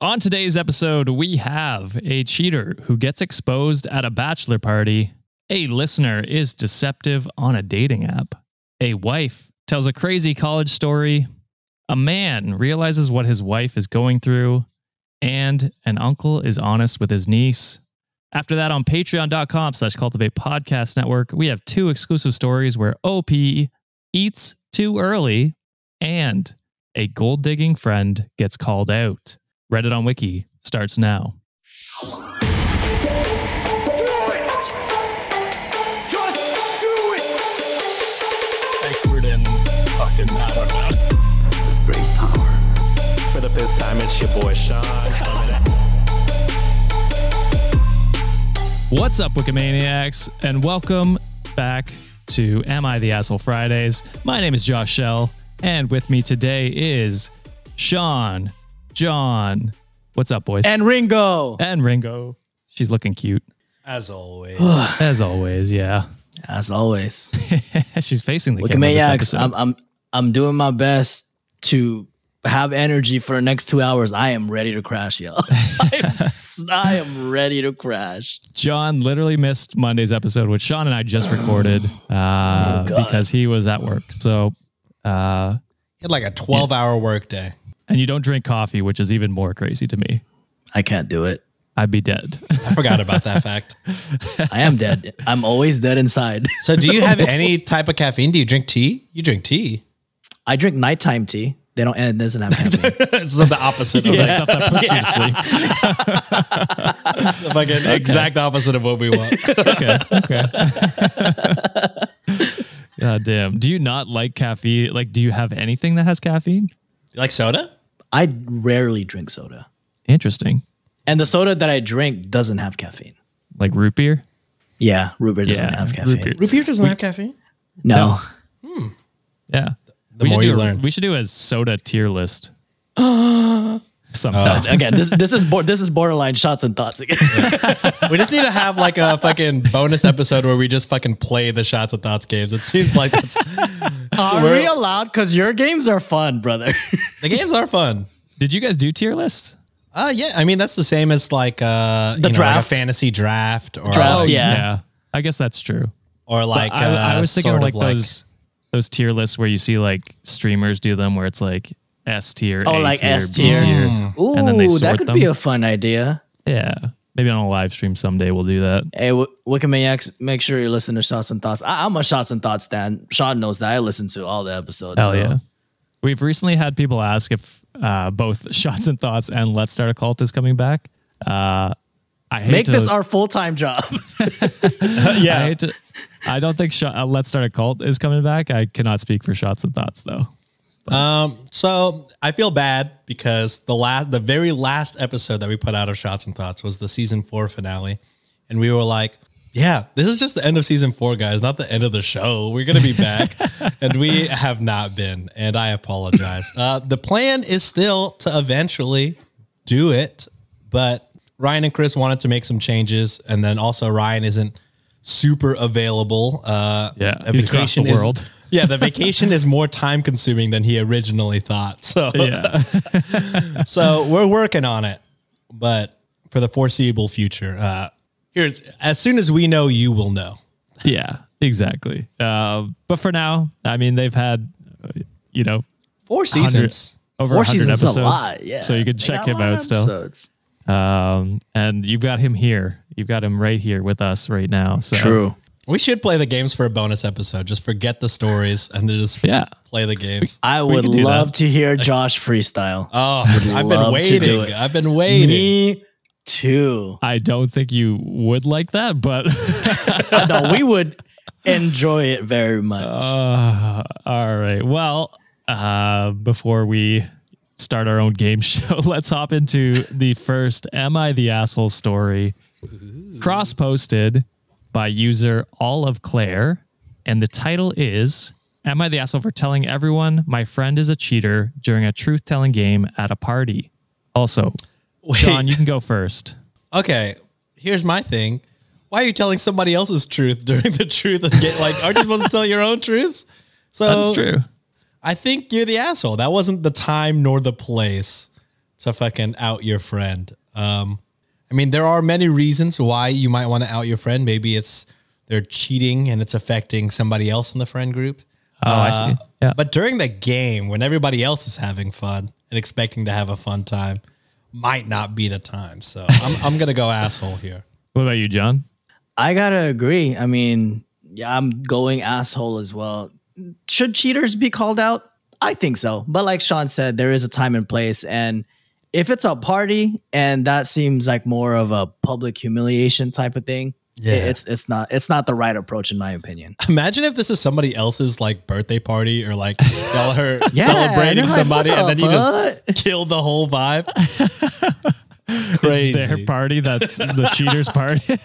On today's episode, we have a cheater who gets exposed at a bachelor party, a listener is deceptive on a dating app, a wife tells a crazy college story, a man realizes what his wife is going through, and an uncle is honest with his niece. After that, on patreon.com slash cultivate podcast network, we have two exclusive stories where OP eats too early and a gold digging friend gets called out. Reddit on Wiki starts now. Expert in fucking, I don't know. Great power. For the fifth time, it's your boy Sean. What's up, Wikimaniacs, and welcome back to Am I the Asshole Fridays. My name is Josh Shell, and with me today is Sean, John. What's up, boys? And Ringo. and Ringo. She's looking cute, As always. as always. Yeah, As always. she's facing the camera. This Wikimaniacs, episode. I'm I'm I'm doing my best to have energy for the next two hours. I am ready to crash, y'all. I'm, s- I am ready to crash. John literally missed Monday's episode, which Sean and I just recorded uh, God. because he was at work. So, uh, He had like a 12 hour workday. And you don't drink coffee, which is even more crazy to me. I can't do it. I'd be dead. I forgot about that fact. I am dead. I'm always dead inside. So, do you have any type of caffeine? Do you drink tea? You drink tea. I drink nighttime tea. They don't and it doesn't have caffeine. it's the opposite of the stuff that puts you to sleep. The fucking exact opposite of what we want. okay. Okay. God damn. Do you not like caffeine? Like, do you have anything that has caffeine? You like soda? I rarely drink soda. Interesting. And the soda that I drink doesn't have caffeine. Like root beer? Yeah, root beer doesn't Yeah, have root caffeine. beer. Root beer doesn't have caffeine. No. Hmm. Yeah. The we more you a- learn. We should do a soda tier list. Sometime. Again, this this is bor- this is borderline shots and thoughts again. We just need to have like a fucking bonus episode where we just fucking play the shots of thoughts games. It seems like it's, Are We're- we allowed? Because your games are fun, brother. the games are fun. Did you guys do tier lists? Uh, yeah, I mean that's the same as like uh, you know, like draft? a fantasy draft, or Draft, like, yeah. I guess that's true. or like I, I uh, was thinking sort of like of those those tier lists where you see like streamers do them where it's like S tier, Oh, A like tier, S B tier. Ooh, And then they that could them. be a fun idea. Yeah. Maybe on a live stream someday we'll do that. Hey, w- Wikimaniacs, make sure you listen to Shots and Thoughts. I- I'm a Shots and Thoughts stan. Sean knows that. I listen to all the episodes. Hell so- yeah. We've recently had people ask if uh, both Shots and Thoughts and Let's Start a Cult is coming back. Uh, I hate Make to, this our full time job. I hate to, I don't think Sh- uh, Let's Start a Cult is coming back. I cannot speak for Shots and Thoughts though. Um, so I feel bad because the last, the very last episode that we put out of Shots and Thoughts was the season four finale, and we were like, "Yeah, this is just the end of season four, guys, not the end of the show. We're gonna be back," and we have not been, and I apologize. Uh, the plan is still to eventually do it, but Ryan and Chris wanted to make some changes, and then also Ryan isn't super available. Uh, Yeah, he's across the is- world. Yeah, the vacation is more time consuming than he originally thought. So, Yeah. so we're working on it, but for the foreseeable future, uh, here's as soon as we know, you will know. yeah, exactly. Uh, but for now, I mean, they've had, uh, you know, Four seasons. over Four 100 seasons episodes. is a lot. Yeah. So you can check him out still. Um, and you've got him here. You've got him right here with us right now. So True. We should play the games for a bonus episode. Just forget the stories and just Yeah. play the games. I would love that. to hear Josh freestyle. Oh, I've been love to do waiting. I've been waiting. Me too. I don't think you would like that, but I know we would enjoy it very much. uh, all right. Well, uh, before we start our own game show, let's hop into the first Am I the Asshole story. cross posted by user All of Claire, and the title is Am I the asshole for telling everyone my friend is a cheater during a truth telling game at a party? Also, Wait. Sean, you can go first. Okay, here's my thing. Why are you telling somebody else's truth during the truth? Of get, like, aren't you supposed to tell your own truths? So That's true. I think you're the asshole. That wasn't the time nor the place to fucking out your friend. Um, I mean, there are many reasons why you might want to out your friend. Maybe it's they're cheating and it's affecting somebody else in the friend group. Oh, I uh, see. Yeah. But during the game, when everybody else is having fun and expecting to have a fun time, might not be the time. So I'm, I'm gonna go asshole here. What about you, John? I gotta agree. I mean, yeah, I'm going asshole as well. Should cheaters be called out? I think so. But like Sean said, there is a time and place. And if it's a party and that seems like more of a public humiliation type of thing, Yeah. it's it's not it's not the right approach in my opinion. Imagine if this is somebody else's like birthday party or like y'all are Yeah, celebrating and you're like, somebody and then you just kill the whole vibe. It's Crazy. their party. That's the cheaters party.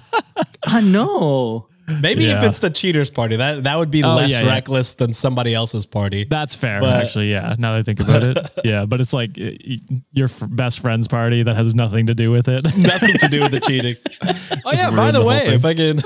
I know. Maybe if it's the cheaters party, that that would be Oh, less yeah, yeah. reckless than somebody else's party. That's fair, But- actually. Yeah. Now that I think about it. Yeah. But it's like your f- best friend's party that has nothing to do with it. Nothing to do with the cheating. Oh yeah, by the, the way, if I can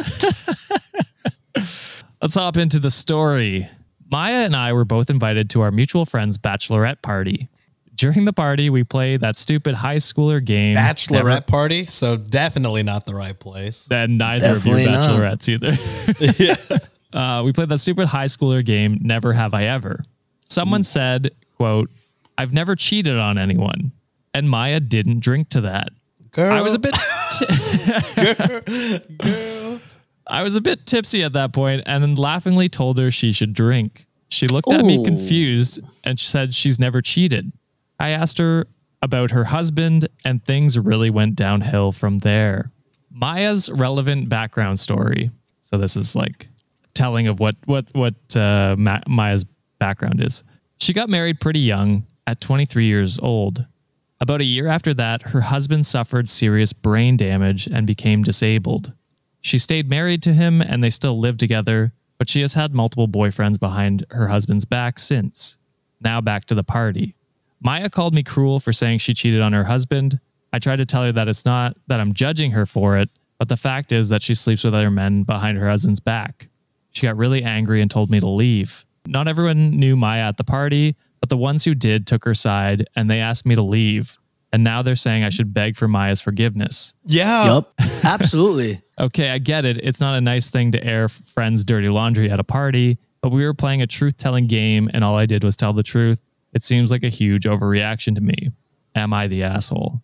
Let's hop into the story. Maya and I were both invited to our mutual friend's bachelorette party. During the party, we played that stupid high schooler game. bachelorette Never- party, so definitely not the right place. and neither Definitely of you are not. bachelorettes either. uh, we played that stupid high schooler game, Never Have I Ever. Someone said, quote, I've never cheated on anyone. And Maya didn't drink to that. Girl, I was a bit girl. I was a bit tipsy at that point and then laughingly told her she should drink. She looked at me Ooh. confused and said she's never cheated. I asked her about her husband and things really went downhill from there. Maya's relevant background story. So this is like telling of what what what uh, Ma- Maya's background is. She got married pretty young at 23 years old. About a year after that, her husband suffered serious brain damage and became disabled. She stayed married to him and they still live together, but she has had multiple boyfriends behind her husband's back since. Now back to the party. Maya called me cruel for saying she cheated on her husband. I tried to tell her that it's not that I'm judging her for it, but the fact is that she sleeps with other men behind her husband's back. She got really angry and told me to leave. Not everyone knew Maya at the party, but the ones who did took her side and they asked me to leave. And now they're saying I should beg for Maya's forgiveness. yeah. Yup. Absolutely. Okay, I get it. It's not a nice thing to air friends' dirty laundry at a party, but we were playing a truth telling game and all I did was tell the truth. It seems like a huge overreaction to me. Am I the asshole?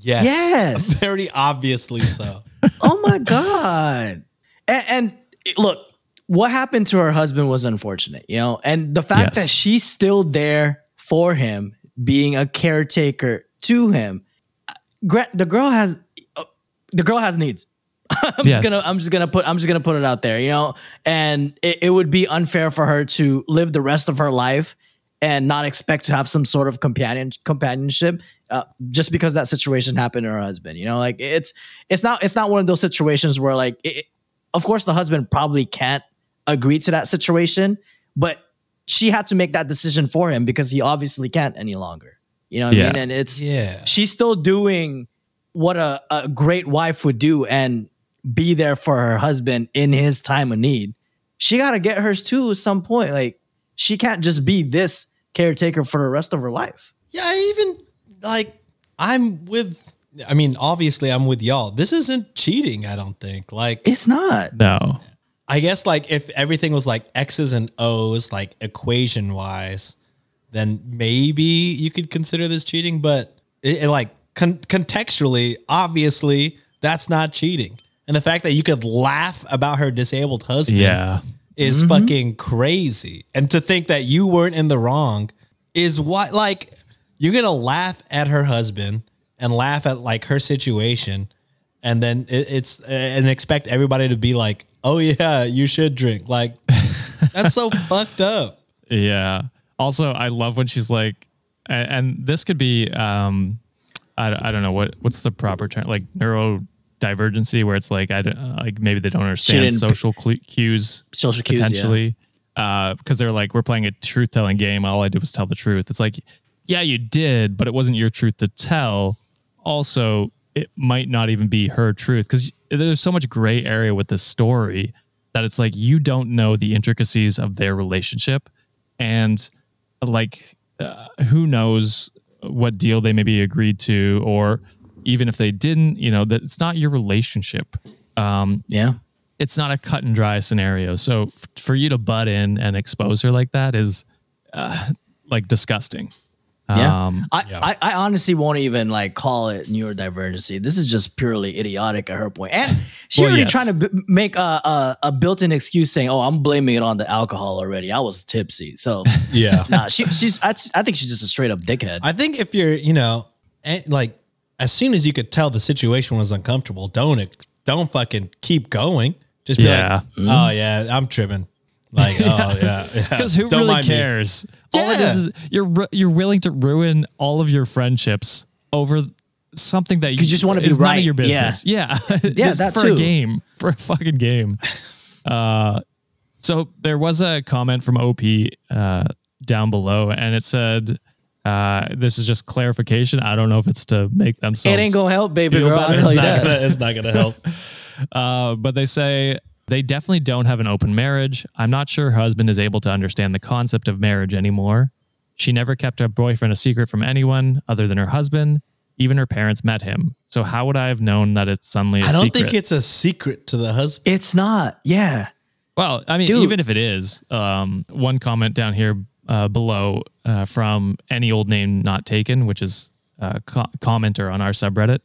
Yes. Yes. Very obviously so. oh my god and, and it- look what happened to her husband was unfortunate you know and the fact Yes. that she's still there for him being a caretaker to him uh, the girl has uh, the girl has needs i'm Yes. just gonna i'm just gonna put i'm just gonna put it out there you know and it, it would be unfair for her to live the rest of her life and not expect to have some sort of companion companionship uh, just because that situation happened to her husband you know like it's it's not it's not one of those situations where like it, of course the husband probably can't agree to that situation but she had to make that decision for him because he obviously can't any longer you know what Yeah. i mean and it's Yeah. she's still doing what a, a great wife would do and be there for her husband in his time of need. She got to get hers too at some point. Like, she can't just be this caretaker for the rest of her life. Yeah, I even like I'm with I mean, obviously I'm with y'all. This isn't cheating, I don't think. Like It's not. No. I guess like if everything was like X's and O's, like equation wise, then maybe you could consider this cheating. But it, it, like con- contextually, obviously, that's not cheating. And the fact that you could laugh about her disabled husband Yeah. Is fucking crazy. And to think that you weren't in the wrong is what like you're gonna laugh at her husband and laugh at like her situation, and then it, it's and expect everybody to be like, "Oh yeah, you should drink." Like that's so fucked up. Yeah. Also, I love when she's like, and, and this could be, um, I, I don't know what what's the proper term, like neuro divergency where it's like I don't, uh, like maybe they don't understand social clu cues Social cues, potentially because they're like we're playing a truth telling game. All I did was tell the truth. It's like yeah, you did, but it wasn't your truth to tell. Also, it might not even be her truth because there's so much gray area with this story that it's like you don't know the intricacies of their relationship and like uh, who knows what deal they maybe agreed to or even if they didn't you know that it's not your relationship um Yeah. it's not a cut and dry scenario so f- for you to butt in and expose her like that is uh, like disgusting Yeah. um I, Yeah. I, I honestly won't even like call it neurodivergency. This is just purely idiotic at her point. And she Well, already yes. trying to b- make a, a, a built-in excuse saying, "Oh, I'm blaming it on the alcohol already. I was tipsy." So, Yeah. nah, she, she's I, I think she's just a straight up dickhead. I think if you're, you know, like as soon as you could tell the situation was uncomfortable, don't ex- don't fucking keep going. Just be Yeah. like, oh yeah, I'm tripping. Like, oh yeah, yeah. because who Don't really mind me. cares all it is Yeah. is you're you're willing to ruin all of your friendships over something that you just wanna be is none of your business yeah Yeah, Just that for too. a game for a fucking game uh so there was a comment from op uh down below and it said uh this is just clarification i don't know if it's to make themselves it ain't gonna help, baby girl. I'll better. tell It's you not, that. gonna, it's not gonna help. uh, but they say they definitely don't have an open marriage. I'm not sure her husband is able to understand the concept of marriage anymore. She never kept her boyfriend a secret from anyone other than her husband. Even her parents met him. So how would I have known that it's suddenly I don't secret? think it's a secret to the husband. It's not. Yeah. Well, I mean, Dude. even if it is, um, one comment down here uh, below uh, from any old name not taken, which is a co- commenter on our subreddit.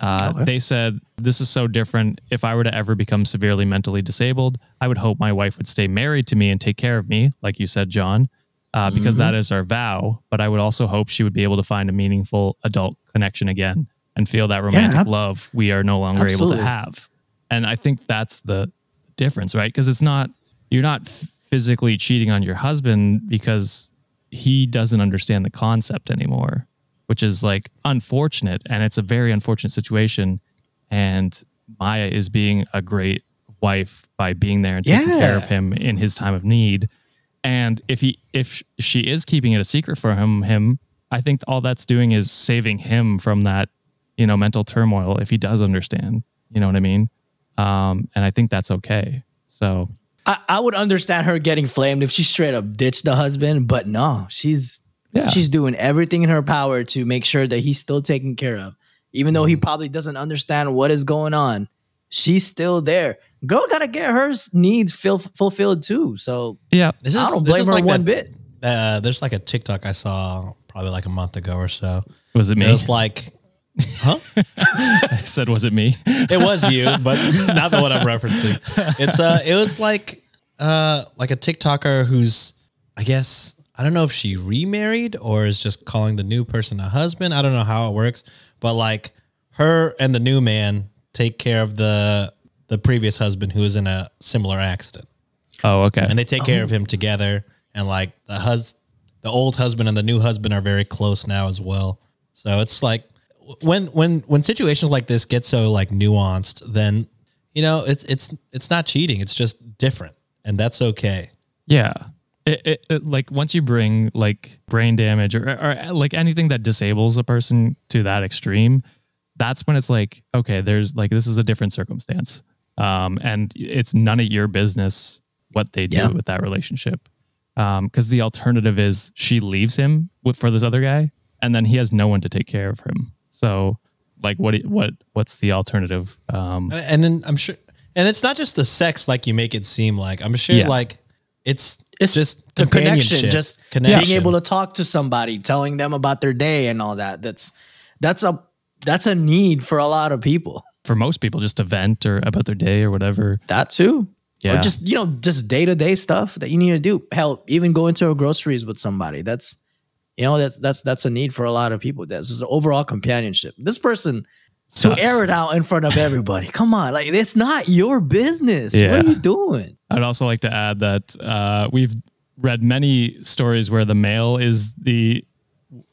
Uh, Okay. They said, This is so different. If I were to ever become severely mentally disabled, I would hope my wife would stay married to me and take care of me, like you said, John, uh, because that is our vow. But I would also hope she would be able to find a meaningful adult connection again and feel that romantic ab- love we are no longer able to have. And I think that's the difference, right? Because it's not you're not physically cheating on your husband because he doesn't understand the concept anymore, which is like unfortunate and it's a very unfortunate situation. And Maya is being a great wife by being there and taking care of him in his time of need. And if he if she is keeping it a secret for him him, I think all that's doing is saving him from that, you know, mental turmoil if he does understand. You know what I mean? Um, and I think that's okay. So I, I would understand her getting flamed if she straight up ditched the husband, but no, she's Yeah. she's doing everything in her power to make sure that he's still taken care of. Even though he probably doesn't understand what is going on, she's still there. Girl gotta get her needs fil- fulfilled too. So yeah, This I don't blame her one that, bit. Uh, there's like a TikTok I saw probably like a month ago or so. was it me? It was like, huh? I said, was it me? It was you, but not the one I'm referencing. It's uh, it was like uh, like a TikToker who's, I guess, I don't know if she remarried or is just calling the new person a husband. I don't know how it works, but like her and the new man take care of the the previous husband who was in a similar accident, Oh, okay. and they take care of him together. And like the hus, the old husband and the new husband are very close now as well. So it's like when when when situations like this get so like nuanced, then you know it's it's it's not cheating. It's just different, and that's okay. Yeah. It, it, it- like once you bring like brain damage or, or like anything that disables a person to that extreme, that's when it's like, okay, there's like, this is a different circumstance. Um, and it's none of your business what they do Yeah. with that relationship. Um, cause the alternative is she leaves him with, for this other guy and then he has no one to take care of him. So like what, what, what's the alternative? Um, And- And then I'm sure, and it's not just the sex like you make it seem like. I'm sure Yeah. like it's It's just the companionship, connection, just connection. being able to talk to somebody, telling them about their day and all that. That's that's a that's a need for a lot of people. for most people just to vent or about their day or whatever. That too. Yeah. Or just, you know, just day to day stuff that you need to do. Hell, even going to groceries with somebody. That's you know, that's that's that's a need for a lot of people. That's just overall companionship. This person to Sucks. air it out in front of everybody. Come on. Like it's not your business. Yeah. What are you doing? I'd also like to add that uh, we've read many stories where the male is the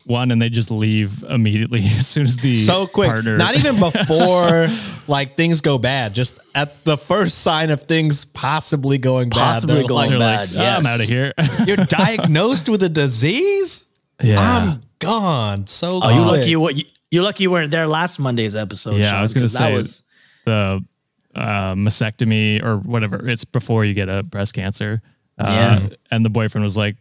one and they just leave immediately as soon as the so quick. partner. Not even before like things go bad. Just at the first sign of things possibly going bad. Possibly they're going like, bad. like, "Ah, I'm out of here. You're diagnosed with a disease. Yeah. I'm gone. So Oh, you lucky you, you you're lucky you weren't there last Monday's episode. Yeah, I was gonna 'cause say- that was the uh, mastectomy or whatever. It's before you get a breast cancer. Uh, Yeah. And the boyfriend was like,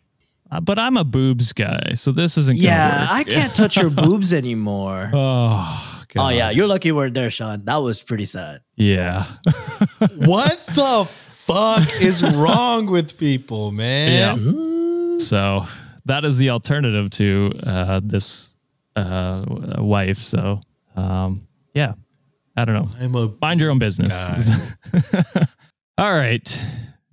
"Uh, but I'm a boobs guy, so this isn't gonna yeah. work." I can't touch your boobs anymore. Oh, God. Oh yeah, you're lucky you weren't there, Sean. That was pretty sad. Yeah. what the fuck is wrong with people, man? Yeah. So that is the alternative to uh, this uh, wife. So um, yeah, I don't know. I'm a Mind your own business. All right.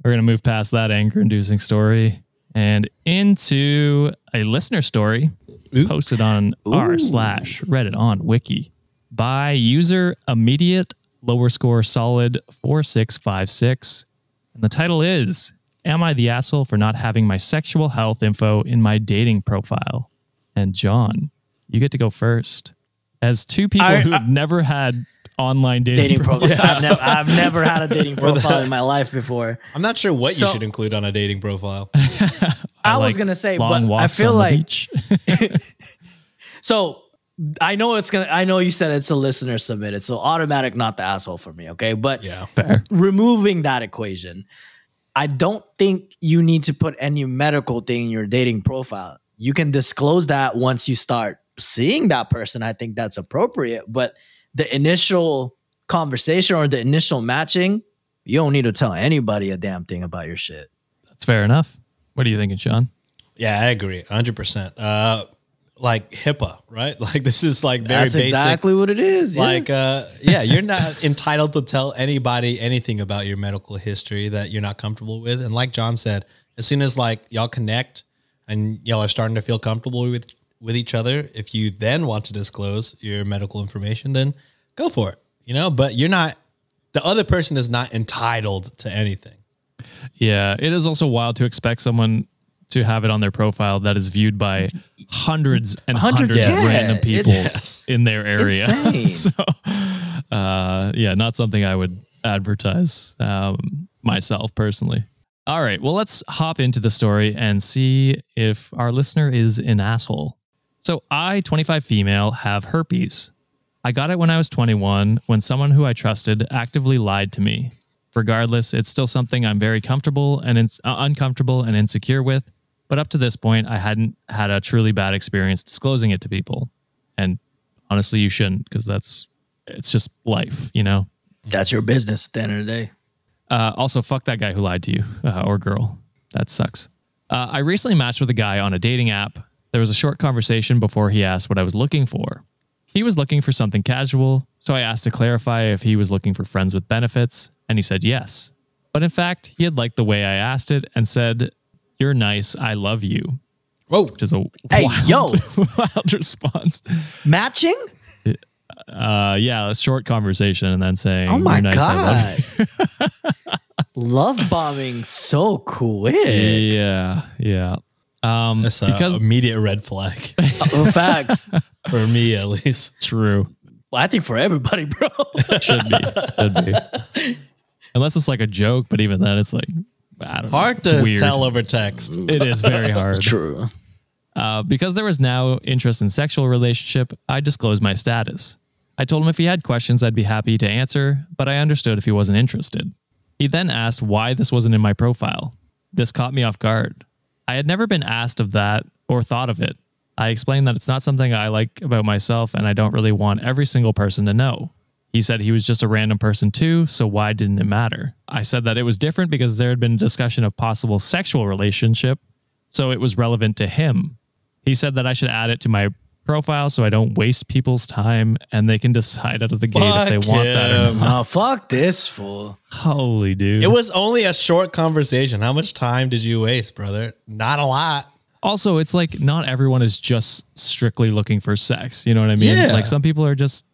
We're going to move past that anger inducing story and into a listener story Ooh. posted on r slash Reddit on wiki by user immediate lower score solid 4656. And the title is Am I the asshole for not having my sexual health info in my dating profile? And John, you get to go first. As two people I- who have never had online dating, Dating profile. profiles. I've, never, I've never had a dating profile in my life before. I'm not sure what you should include on a dating profile. I, was like gonna say, long but I feel on the like beach. so. I know it's gonna. I know you said it's a listener submitted, so automatic, not the asshole for me. Okay, but Yeah. Fair. removing that equation, I don't think you need to put any medical thing in your dating profile. You can disclose that once you start seeing that person. I think that's appropriate. But the initial conversation or the initial matching, you don't need to tell anybody a damn thing about your shit. That's fair enough. What are you thinking, Sean? Yeah, I agree. 100%. Uh, like HIPAA, right? Like this is like very That's basic. exactly what it is. yeah. Like, uh, yeah, you're not entitled to tell anybody anything about your medical history that you're not comfortable with. And like John said, as soon as like y'all connect and y'all are starting to feel comfortable with with each other, if you then want to disclose your medical information, then go for it. You know, but you're not. The other person is not entitled to anything. Yeah, it is also wild to expect someone to have it on their profile that is viewed by hundreds and hundreds, Hundreds, of random people It's- in their area. So, uh, yeah, not something I would advertise um, myself personally. All right, well, let's hop into the story and see if our listener is an asshole. So, I, 25 female, have herpes. I got it when I was 21 when someone who I trusted actively lied to me. Regardless, it's still something I'm very comfortable and ins- uh, uncomfortable and insecure with. But up to this point, I hadn't had a truly bad experience disclosing it to people. And honestly, you shouldn't because that's it's just life, you know. that's your business at the end of the day. Uh, also, fuck that guy who lied to you uh, or girl. That sucks. Uh, I recently matched with a guy on a dating app. There was a short conversation before he asked what I was looking for. He was looking for something casual, so I asked to clarify if he was looking for friends with benefits, and he said yes. But in fact, he had liked the way I asked it and said, You're nice. I love you, Whoa. which is a Hey, wild, yo. wild response. Matching? Uh, yeah, a short conversation and then saying, Oh my "You're nice, I love you." god. Love bombing so quick. Yeah, yeah. Um, That's a because immediate red flag Oh, facts. for me, at least. true. Well, I think for everybody, bro. Should be. Should be. Unless it's like a joke, but even then, it's like I don't Hard know. To tell over text. It is very hard. True. Uh, because there was now interest in sexual relationship, I disclosed my status. I told him if he had questions, I'd be happy to answer, but I understood if he wasn't interested. He then asked why this wasn't in my profile. This caught me off guard. I had never been asked of that or thought of it. I explained that it's not something I like about myself and I don't really want every single person to know. He said he was just a random person too, so why didn't it matter? I said that it was different because there had been a discussion of possible sexual relationship, so it was relevant to him. He said that I should add it to my profile so I don't waste people's time and they can decide out of the gate if they Fuck want that or him. not. Oh, fuck this fool. Holy dude. It was only a short conversation. How much time did you waste, brother? Not a lot. also, it's like not everyone is just strictly looking for sex. You know what I mean? Yeah. Like some people are just,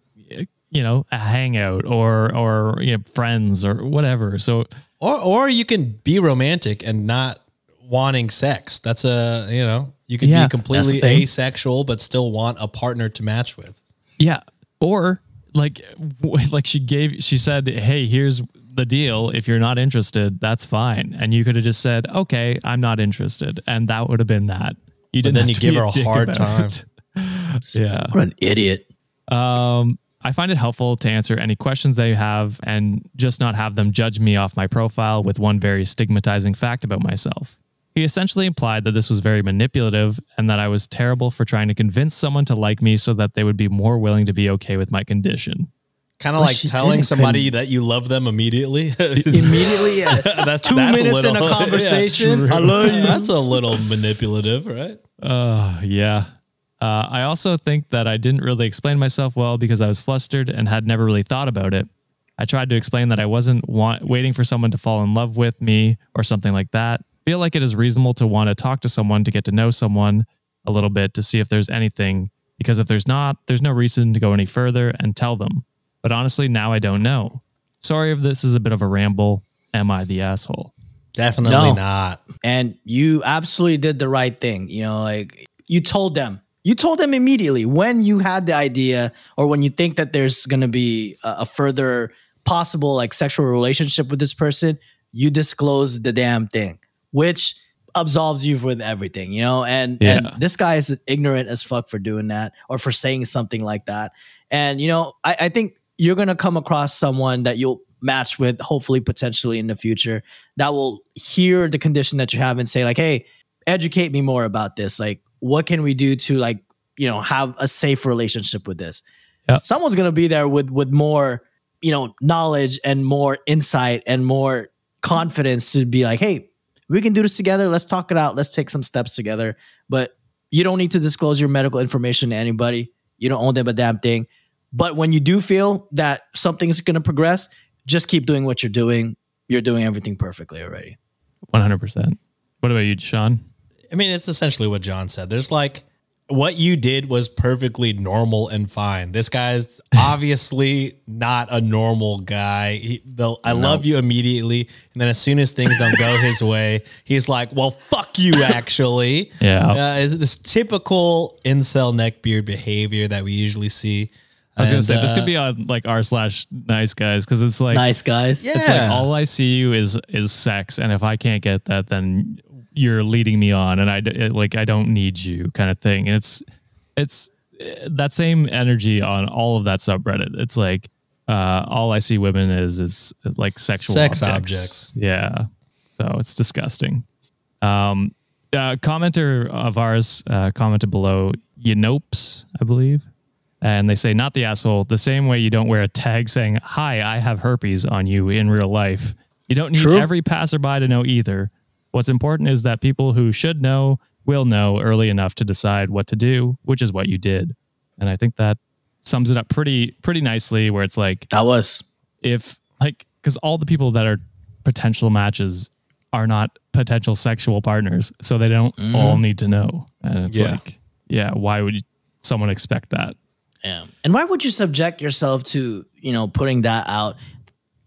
you know, a hangout or or you know, friends or whatever. So Or or you can be romantic and not wanting sex. That's a you know You could Yeah, be completely asexual, but still want a partner to match with. Yeah. Or like like she gave she said, "Hey, here's the deal. If you're not interested, that's fine." And you could have just said, "Okay, I'm not interested." And that would have been that. You didn't then have you to give her a hard time. it. yeah. What an idiot. Um, I find it helpful to answer any questions they have and just not have them judge me off my profile with one very stigmatizing fact about myself. He essentially implied that this was very manipulative and that I was terrible for trying to convince someone to like me so that they would be more willing to be okay with my condition. Kind of But like she telling didn't somebody that you love them immediately. Immediately, yeah. that's two that's minutes in a little- conversation. Yeah, I love you. That's a little manipulative, right? Uh, yeah. Uh, I also think that I didn't really explain myself well because I was flustered and had never really thought about it. I tried to explain that I wasn't want, waiting for someone to fall in love with me or something like that. Feel like it is reasonable to want to talk to someone to get to know someone a little bit to see if there's anything, because if there's not, there's no reason to go any further and tell them. But honestly, now I don't know. Sorry if this is a bit of a ramble. Am I the asshole? Definitely No. not. and you absolutely did the right thing. You know, like you told them, you told them immediately when you had the idea or when you think that there's going to be a, a further possible like sexual relationship with this person, you disclose the damn thing, which absolves you with everything, you know? And, and this guy is ignorant as fuck for doing that or for saying something like that. And, you know, I, I think you're going to come across someone that you'll match with, hopefully, potentially in the future, that will hear the condition that you have and say, like, hey, educate me more about this. Like, what can we do to, like, you know, have a safe relationship with this? Yep. Someone's going to be there with, with more, you know, knowledge and more insight and more confidence to be like, hey, we can do this together. Let's talk it out. Let's take some steps together. But you don't need to disclose your medical information to anybody. You don't own them a damn thing. But when you do feel that something's going to progress, just keep doing what you're doing. You're doing everything perfectly already. 100%. What about you, Sean? I mean, it's essentially what John said. There's like what you did was perfectly normal and fine. This guy's obviously not a normal guy. He, the, I love you immediately, and then as soon as things don't go his way, he's like, "Well, fuck you." Actually, Yeah. uh, is this typical incel neckbeard behavior that we usually see. I was gonna And, say this uh, could be on like r slash nice guys because it's like nice guys. Yeah. it's like all I see you is is sex, and if I can't get that, then you're leading me on, and i like I don't need you, kind of thing. And it's it's uh, that same energy on all of that subreddit. It's like uh, all I see women is is like sexual Sex objects. objects. Yeah, so it's disgusting. Um, uh, commenter of ours uh, commented below, Yanopes, I believe. And they say, not the asshole, the same way you don't wear a tag saying, Hi, I have herpes on you in real life. You don't need True. every passerby to know either. What's important is that people who should know will know early enough to decide what to do, which is what you did. And I think that sums it up pretty pretty nicely where it's like That was if like because all the people that are potential matches are not potential sexual partners so they don't mm-hmm. all need to know and it's Yeah. like yeah why would you, someone expect that Yeah. And why would you subject yourself to, you know, putting that out?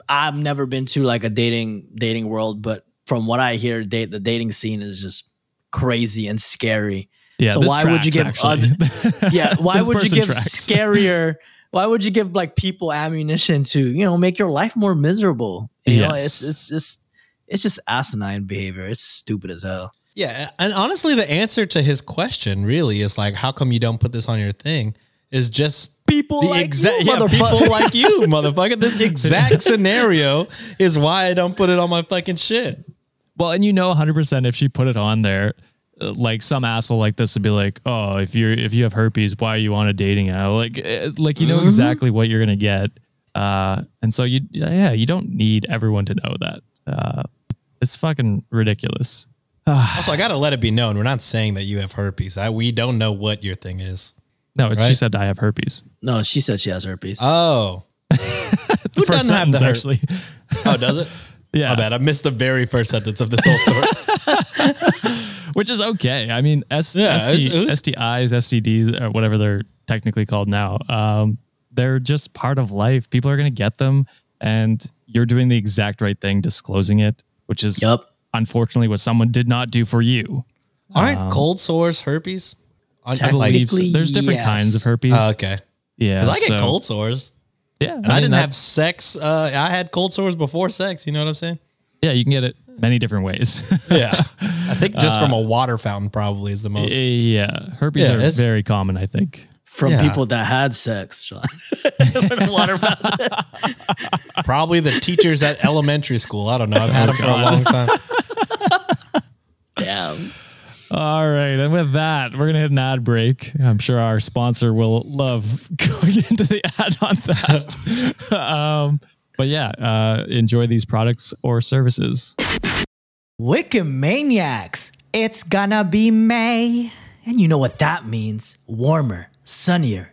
I've never been to like a dating dating world, but from what I hear, date the dating scene is just crazy and scary. yeah So this why would you give actually. Yeah, why would you give tracks. scarier? Why would you give like people ammunition to, you know, make your life more miserable? You know, it's it's just it's just asinine behavior. It's stupid as hell. Yeah, and honestly, the answer to his question really is like, how come you don't put this on your thing? Is just People the like exact you, yeah, motherfucker. people like you, motherfucker. This exact scenario is why I don't put it on my fucking shit. Well and you know 100% if she put it on there uh, like some asshole like this would be like oh if you're if you have herpes why are you on a dating app like uh, like you know Mm-hmm. exactly what you're gonna get uh and so you yeah you don't need everyone to know that uh it's fucking ridiculous Also, I gotta let it be known we're not saying that you have herpes. I, we don't know what your thing is. No, it's she said I have herpes. No, she said she has herpes. Oh, The Who first doesn't have sentence, the her- actually. oh, does it? Yeah, My bad. I missed the very first sentence of this whole story. which is okay. I mean, S- Yeah, ST, it was- it was- STIs, STDs, or whatever they're technically called now, um, they're just part of life. People are going to get them, and you're doing the exact right thing, disclosing it, which is Yup. unfortunately what someone did not do for you. Aren't Um, cold sores herpes? I believe so. Technically, there's different kinds of herpes. Oh, okay. Yeah, Because I get so- cold sores. Yeah, And I, mean, didn't that- have sex. Uh, I had cold sores before sex. You know what I'm saying? Yeah, you can get it many different ways. Yeah. I think just from a water fountain probably is the most. yeah, herpes Yeah, are very common. I think. From Yeah. people that had sex, Sean. Water fountain. Probably the teachers at elementary school. I don't know. I've had them for a long time. Damn. All right, and with that, we're gonna hit an ad break. I'm sure our sponsor will love going into the ad on that. um, but yeah, uh, enjoy these products or services. Wikimaniacs. It's gonna be May. And you know what that means. Warmer, sunnier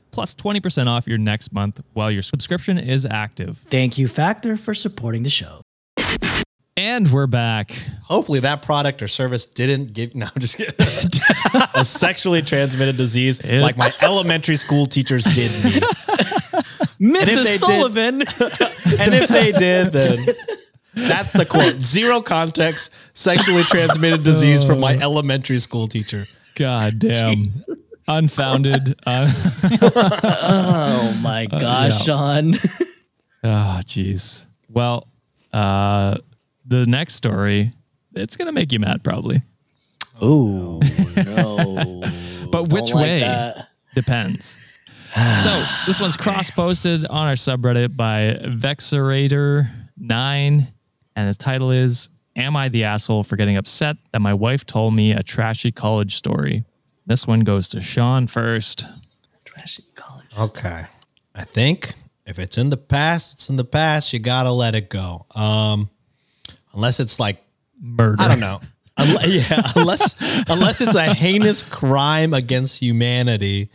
plus 20% off your next month while your subscription is active. Thank you, Factor, for supporting the show. And we're back. Hopefully, that product or service didn't give. No, I'm just kidding. a sexually transmitted disease like my elementary school teachers did me. Mrs. they did- Sullivan. And if they did, then that's the quote. Zero context, sexually transmitted disease from my oh. elementary school teacher. God damn. Unfounded. Uh, oh my gosh, yeah. Sean. Oh, jeez. Well, uh, the next story, it's gonna make you mad probably, Oh no. but which Don't like way that. depends. so this one's cross-posted on our subreddit by Vexerator9, and the title is "Am I the asshole for getting upset that my wife told me a trashy college story?" This one goes to Sean first. Trashy college. Okay. I think if it's in the past, it's in the past. You gotta let it go. Um, unless it's like Murder. I don't know. Unle- yeah, unless unless it's a heinous crime against humanity,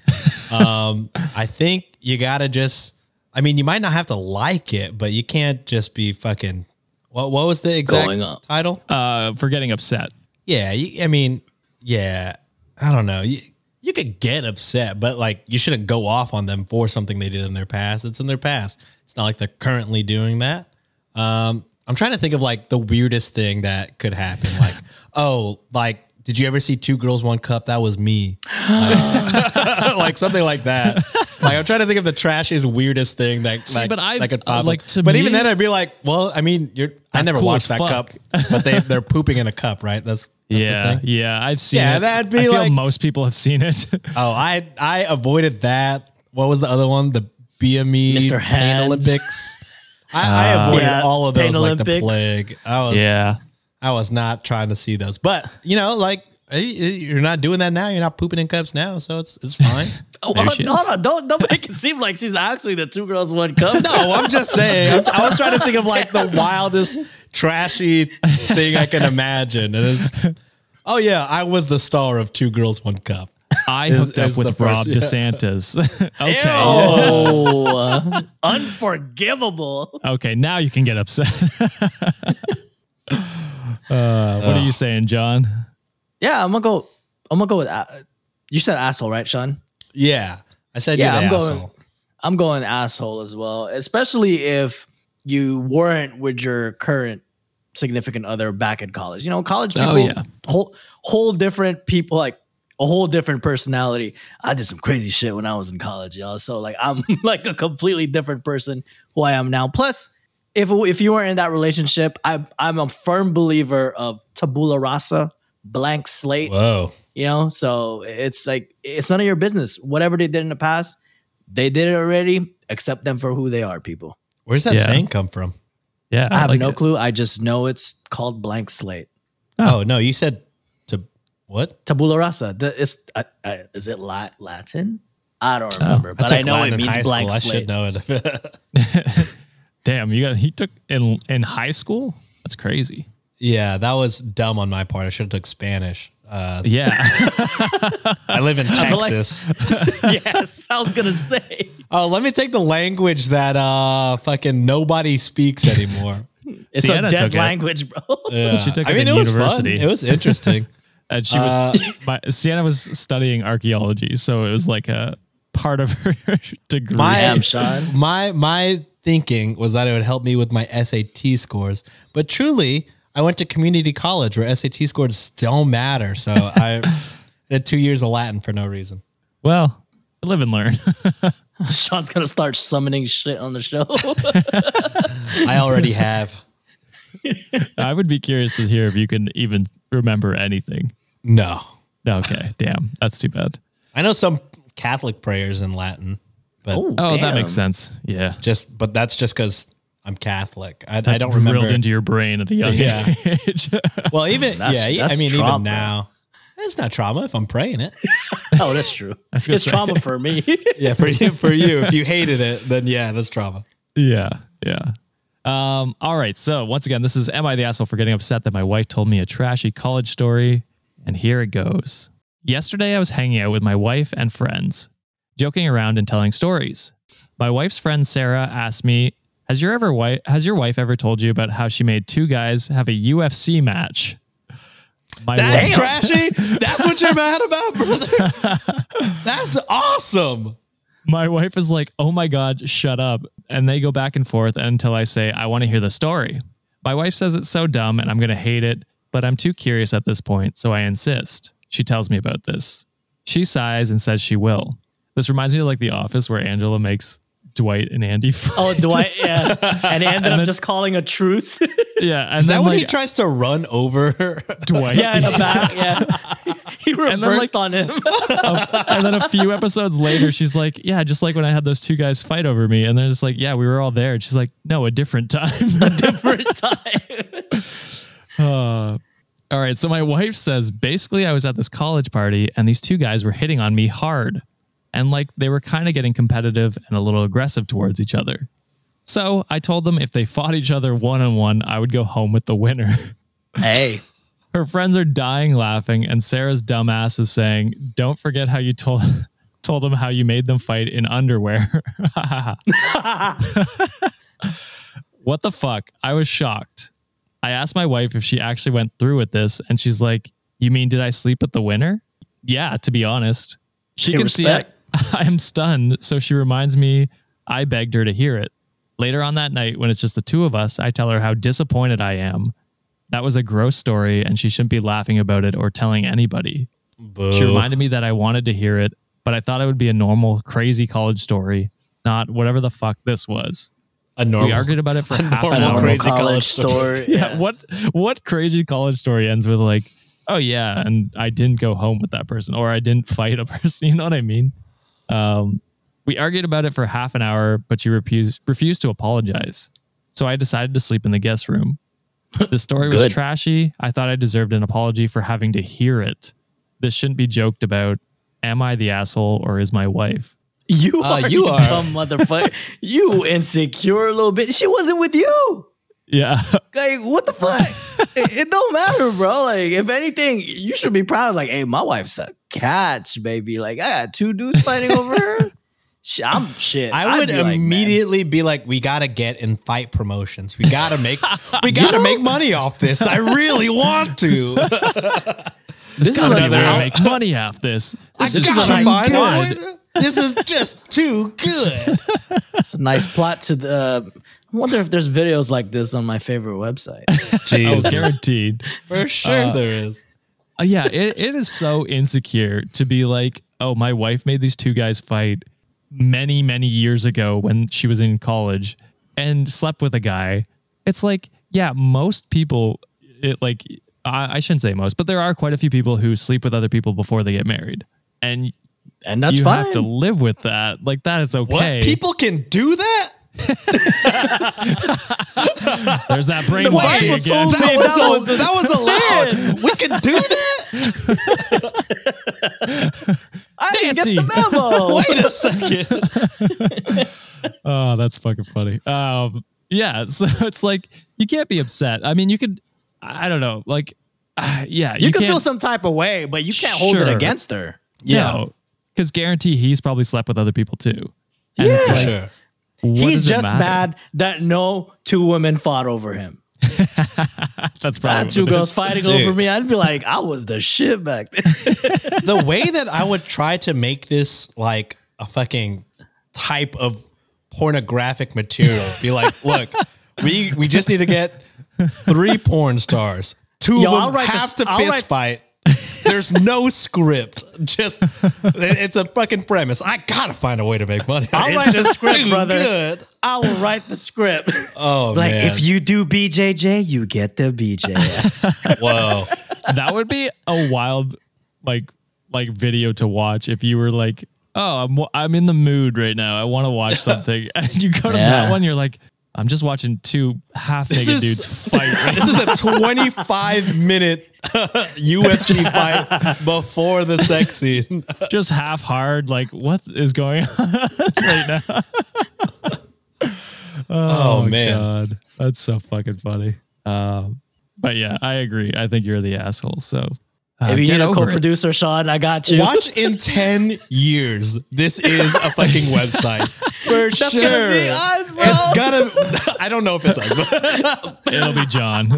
um, I think you gotta just. I mean, you might not have to like it, but you can't just be fucking. What what was the exact title? Uh, for getting upset. Yeah, I mean, yeah, I don't know. You you could get upset, but like you shouldn't go off on them for something they did in their past. It's in their past. It's not like they're currently doing that. Um, I'm trying to think of like the weirdest thing that could happen. Like, oh, like did you ever see Two Girls One Cup? That was me. Like, like something like that. Like I'm trying to think of the trashiest, weirdest thing that See, like, but I- that could uh, pop. up. like, to but me- even then, I'd be like, well, I mean, you're. I never cool watched that fuck. cup, but they they're pooping in a cup, right? That's, that's yeah, yeah, I've seen Yeah, it. that'd be I feel like- most people have seen it. Oh, I I avoided that. What was the other one? The BME Mr. Pain Olympics. I, I uh, avoided Yeah, all of Pain those like the plague. I was yeah, I was not trying to see those, but you know, like you're not doing that now. You're not pooping in cups now, so it's it's fine. Oh, There uh, no, no, don't don't make it seem like she's actually the two girls one cup. no, I'm just saying. I'm- I was trying to think of like the wildest trashy thing I can imagine, and it's. Oh yeah, I was the star of Two Girls One Cup. I Is- hooked up is with Ron first- yeah. DeSantis. okay, Oh, uh, unforgivable. okay, now you can get upset. uh, what are you saying, John? Yeah, I'm gonna go. I'm gonna go with. a- You said asshole, right, Sean? Yeah, I said Yeah, I'm going- asshole. I'm going asshole as well, especially if you weren't with your current significant other back in college. You know, college Oh, people, yeah. whole whole different people, like a whole different personality. I did some crazy shit when I was in college, y'all. So like, I'm like a completely different person who I am now. Plus, if if you were in that relationship, I I'm a firm believer of tabula rasa, blank slate. Whoa. You know, so it's like it's none of your business. Whatever they did in the past, they did it already. Accept them for who they are, people. Where's that Yeah. saying come from? Yeah, I have like no it. clue. I just know it's called blank slate. Oh, no, you said to what? Tabula rasa. The, it's, uh, uh, is it Latin? I don't Oh. remember, but I know Latin it means blank school. I slate. should know it. Damn, you got he took in in high school. That's crazy. Yeah, that was dumb on my part. I should have took Spanish. Uh, Yeah, I live in feel like- Texas. yes, I was gonna say. oh, let me take the language that uh fucking nobody speaks anymore. It's Sienna a dead took it. language, bro. Yeah. She took I it mean, in it was university. fun. It was interesting. and she was my, Sienna was studying archaeology, so it was like a part of her degree. My Damn, Sean. my my thinking was that it would help me with my SAT scores, but truly, I went to community college where SAT scores don't matter. So I did two years of Latin for no reason. well, live and learn. Sean's gonna start summoning shit on the show. I already have. I would be curious to hear if you can even remember anything. No, Okay, damn, that's too bad. I know some Catholic prayers in Latin, but Oh, oh that makes sense. Yeah, just but that's just because I'm Catholic. I, I That's don't remember. drilled into your brain at a young Yeah. age. well, even That's- yeah, I that's mean, trauma. even now, it's not trauma if I'm praying it. Oh, that's true. was gonna It's say. trauma for me. Yeah, for you, for you, if you hated it, then yeah, that's trauma. Yeah, yeah. Um, all right. So once again, this is Am I the asshole for getting upset that my wife told me a trashy college story? And here it goes. Yesterday I was hanging out with my wife and friends, joking around and telling stories. My wife's friend Sarah asked me, Has your ever wife has your wife ever told you about how she made two guys have a UFC match? My That's wife- trashy. That's what you're mad about, brother. That's awesome. my wife is like, "Oh my god, shut up!" And they go back and forth until I say, "I want to hear the story." My wife says it's so dumb and I'm gonna hate it, but I'm too curious at this point, so I insist. She tells me about this. She sighs and says she will. This reminds me of like The Office, where Angela makes Dwight and Andy. Fight. Oh, Dwight, yeah. And he ended up just calling a truce. yeah, and Is that when like he tries to run over? Dwight, yeah, in the back. Yeah. He then, reversed like- on him. and then a few episodes later, she's like, "Yeah, just like when I had those two guys fight over me," and they're just like, "Yeah, we were all there." And she's like, "No, a different time." A different time. Uh, all right. So my wife says basically I was at this college party and these two guys were hitting on me hard. And like they were kind of getting competitive and a little aggressive towards each other. So I told them if they fought each other one on one, I would go home with the winner. Hey. Her friends are dying laughing, and Sarah's dumbass is saying, Don't forget how you told told them how you made them fight in underwear. what the fuck? I was shocked. I asked my wife if she actually went through with this, and she's like, You mean did I sleep with the winner? Yeah, to be honest. She Hey, can respect. see I am stunned, so she reminds me I begged her to hear it. Later on that night, when it's just the two of us, I tell her how disappointed I am. That was a gross story, and she shouldn't be laughing about it or telling anybody. She reminded me that I wanted to hear it, but I thought it would be a normal, crazy college story, not whatever the fuck this was. a normal. we argued about it for a half normal an hour. crazy college, college story. Yeah, what what crazy college story ends with like, oh yeah, and I didn't go home with that person, or I didn't fight a person. You know what I mean? Um, we argued about it for half an hour, but she refused refused to apologize. So I decided to sleep in the guest room. The story was trashy. I thought I deserved an apology for having to hear it. This shouldn't be joked about. Am I the asshole or is my wife? You Uh, are, you you are. dumb motherfucker. you insecure little bit. She wasn't with you. Yeah. Like, what the fuck? it, it don't matter, bro. Like, if anything, you should be proud. Like, hey, my wife's a catch, baby. Like, I got two dudes fighting over her. I'm shit. I I'd would be like, immediately be like, "We gotta get in fight promotions. We gotta make, we gotta make money off this. I really want to. this is Gotta be a way to make money off this. I This is is a gotta nice good. This is just too good. It's a nice plot to the. I wonder if there's videos like this on my favorite website. Oh, guaranteed. For sure there is. Uh, yeah, it, it is so insecure to be like, oh, my wife made these two guys fight many, many years ago when she was in college and slept with a guy. It's like, yeah, most people, it like, I, I shouldn't say most, but there are quite a few people who sleep with other people before they get married. And And that's you fine. have to live with that. Like, that is okay. What? okay. People can do that? There's that brainwashing Bible again. told That was, that a- was a that was allowed. We can do that? I didn't Nancy. get the memo. Wait a second. Oh, that's fucking funny. Um, yeah, so it's like you can't be upset. I mean, you could. I don't know, like, uh, yeah, you, can can't- feel some type of way, but you can't hold it against her. Yeah, because guarantee he's probably slept with other people too. And it's Yeah. like, sure. What He's just matter? mad that no two women fought over him. That's I probably had two it girls is. fighting Dude. over me. I'd be like, I was the shit back then. the way that I would try to make this like a fucking type of pornographic material, be like, look, we we just need to get three porn stars. Two Yo, of I'll them write have this- to I'll fist write- fight. There's no script. Just it's a fucking premise. I gotta find a way to make money. I'll write the script, too brother. good. I will write the script. Oh like, man. if you do BJJ, you get the BJ. Whoa. that would be a wild, like, like video to watch if you were like, oh, I'm I'm in the mood right now. I want to watch something, and you go to Yeah. that one, you're like, I'm just watching two half naked is- dudes fight. Right This is a 25 minute UFC fight before the sex scene. just half hard. Like, what is going on right now? Oh, my man. God. that's so fucking funny. Um, but yeah, I agree. I think you're the asshole. So uh, if you get need a co-producer, Sean, I got you. Watch in 10 years. This is a fucking website. For That's sure. gonna be us, bro. It's gonna, I don't know if it's us, it'll be John.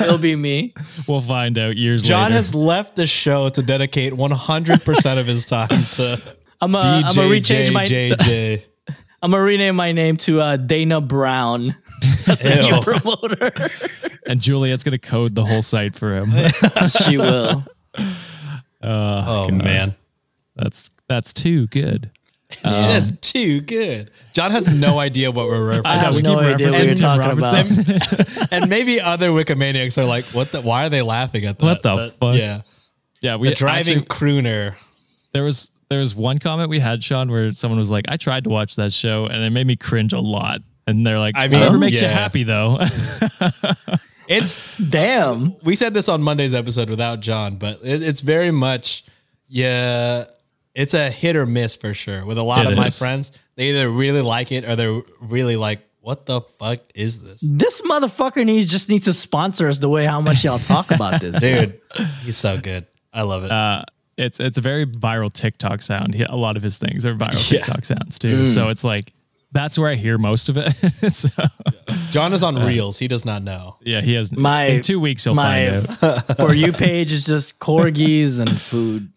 It'll be me. we'll find out years later. John later. has left the show to dedicate 100% of his time to I'm gonna I'm gonna rechange my. BJJJ. I'm gonna rename my name to uh, Dana Brown. That's a new promoter. and Juliet's gonna code the whole site for him. she will. Oh, man. that's that's too good. It's just too good. John has no idea what we're I have referencing. no idea what referencing you're Tim talking about. And maybe other Wikimaniacs are like, what the, why are they laughing at that? What the But, fuck? Yeah. yeah, we The driving actually- crooner. there was there was one comment we had, Sean, where someone was like, "I tried to watch that show and it made me cringe a lot." And they're like, I "I mean, "Whatever makes you happy, though." It's Damn. we said this on Monday's episode without John, but it, it's very much yeah. It's a hit or miss for sure. With a lot It of my friends, they either really like it or they're really like, "What the fuck is this, This motherfucker needs just needs to sponsor us the way how much y'all talk about this, dude?" He's so good. I love it. uh, it's it's a very viral TikTok sound. He, a lot of his things are viral Yeah. TikTok sounds too. Mm. So it's like that's where I hear most of it. so, John is on uh, Reels. He does not know. yeah, he has My- in two weeks he'll my find out. for you page is just corgis and food.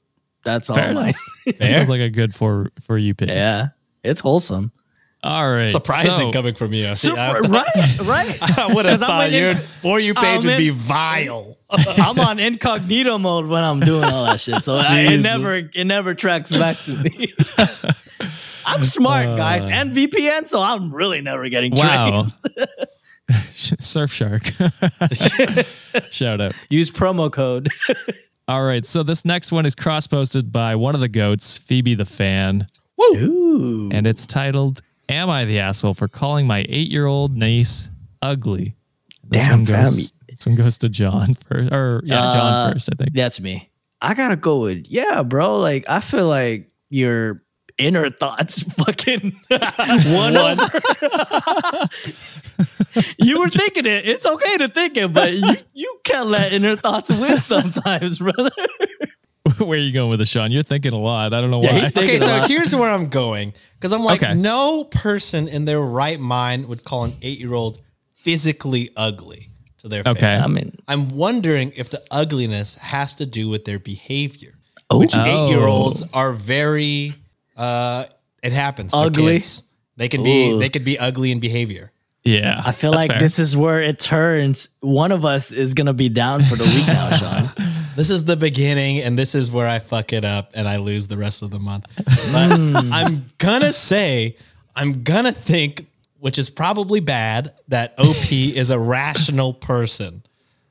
That's all Fair my. enough. That sounds like a good for for you page. Yeah, it's wholesome. All right. Surprising so- coming from you. So, I, right, right. I would have thought your for you page I'm would in- be vile. I'm on incognito mode when I'm doing all that shit, so I, it never it never tracks back to me. I'm smart, uh. guys, and VPN, so I'm really never getting Wow. Surfshark. Shout out. Use promo code. All right. So this next one is cross posted by one of the goats, Phoebe the fan, Ooh. and it's titled Am I the Asshole for Calling My Eight Year Old Niece Ugly? This Damn, one fam. goes, This one goes to John first. Or, yeah, John Uh, first, I think. That's me. I gotta go with yeah, bro. Like I feel like your inner thoughts fucking won over. you were thinking it. It's okay to think it, but you, you can't let inner thoughts win sometimes, brother. Where are you going with this, Sean? You're thinking a lot. I don't know Yeah, why. he's thinking- Okay, so here's where I'm going because I'm like, Okay. no person in their right mind would call an eight year old physically ugly to their face. Okay. I mean, I'm wondering if the ugliness has to do with their behavior, oh. which eight year olds are very Uh, it happens. They're Ugly? kids. They can be. They could be ugly in behavior. Yeah. I feel like fair. this is where it turns. One of us is gonna be down for the week now, Sean. This is the beginning, and this is where I fuck it up and I lose the rest of the month. But hmm. I'm gonna say, I'm gonna think, which is probably bad, that OP is a rational person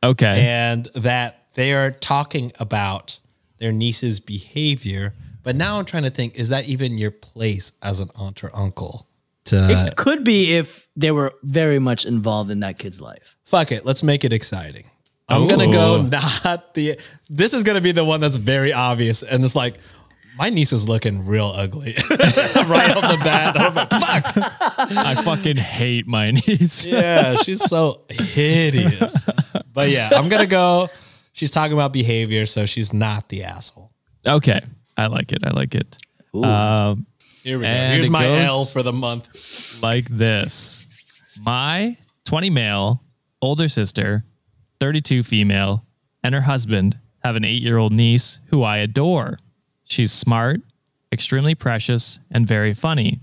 Okay. and that they are talking about their niece's behavior. But now I'm trying to think, is that even your place as an aunt or uncle? To It could be if they were very much involved in that kid's life. fuck it, let's make it exciting. I'm gonna go not the. This is gonna be the one that's very obvious, and it's like my niece was looking real ugly right off the bat. I'm like, fuck. I fucking hate my niece. Yeah, she's so hideous. But yeah, I'm gonna go. She's talking about behavior, so she's not the asshole. Okay. I like it. I like it. Um, Here we go. And Here's it my goes- L for the month. like this. My 20 male older sister, 32 female, and her husband have an eight year old niece who I adore. She's smart, extremely precious, and very funny.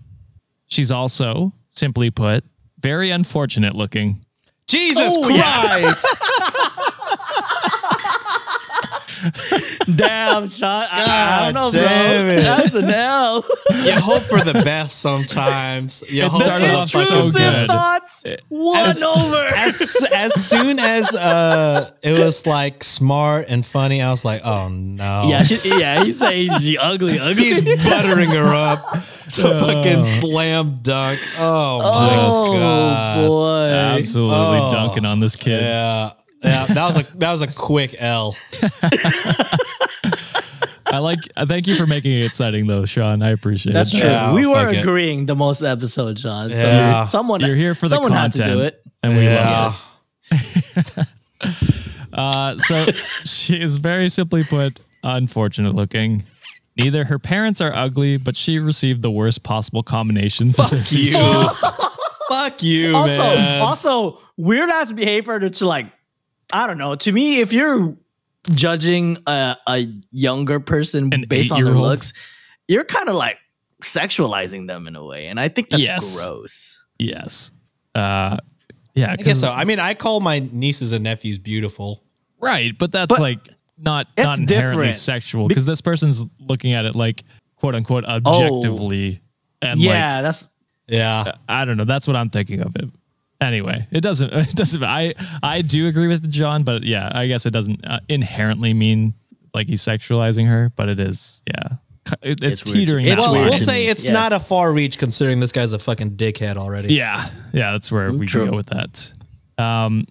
She's also, simply put, very unfortunate looking. Jesus Oh, yeah. Christ! Damn, shot. I, I don't know, God damn bro. it. That's an L. you hope for the best sometimes. You It hope started for the off so good. best. thoughts. One As- over. as as soon as uh it was like smart and funny, I was like, oh no. yeah, she, yeah. He says she ugly, ugly. He's buttering her up to fucking slam dunk. Oh my oh god. boy. Absolutely Oh. dunking on this kid. Yeah. Yeah, that was a that was a quick L. I like, I thank you for making it exciting though, Sean. I appreciate That's it. true. Yeah, we were fuck it. agreeing the most episode, Sean. So Yeah. you're- someone You're here for the someone content. had to do it. And we Yeah. love it. Uh, so she is very simply put, unfortunate looking. Neither her parents are ugly, but she received the worst possible combinations of their Fuck you. features. Fuck you, Also, man. also weird ass behavior to like, I don't know. To me, if you're judging a, a younger person An based on their eight-year-old? looks, you're kind of like sexualizing them in a way, and I think that's Yes. gross. yes. Uh, yeah. I guess so. I mean, I call my nieces and nephews beautiful. Right, but that's But like not not inherently different. sexual because this person's looking at it like quote unquote objectively, and yeah, that's Yeah. I don't know. That's what I'm thinking of it. Anyway, it doesn't. It doesn't. I I do agree with John, but yeah, I guess it doesn't uh, inherently mean like he's sexualizing her, but it is. Yeah, it, it's, It's teetering. it's that Well, weird we'll say it's Yeah. not a far reach considering this guy's a fucking dickhead already. Yeah, yeah, that's where we True. go with that. Um,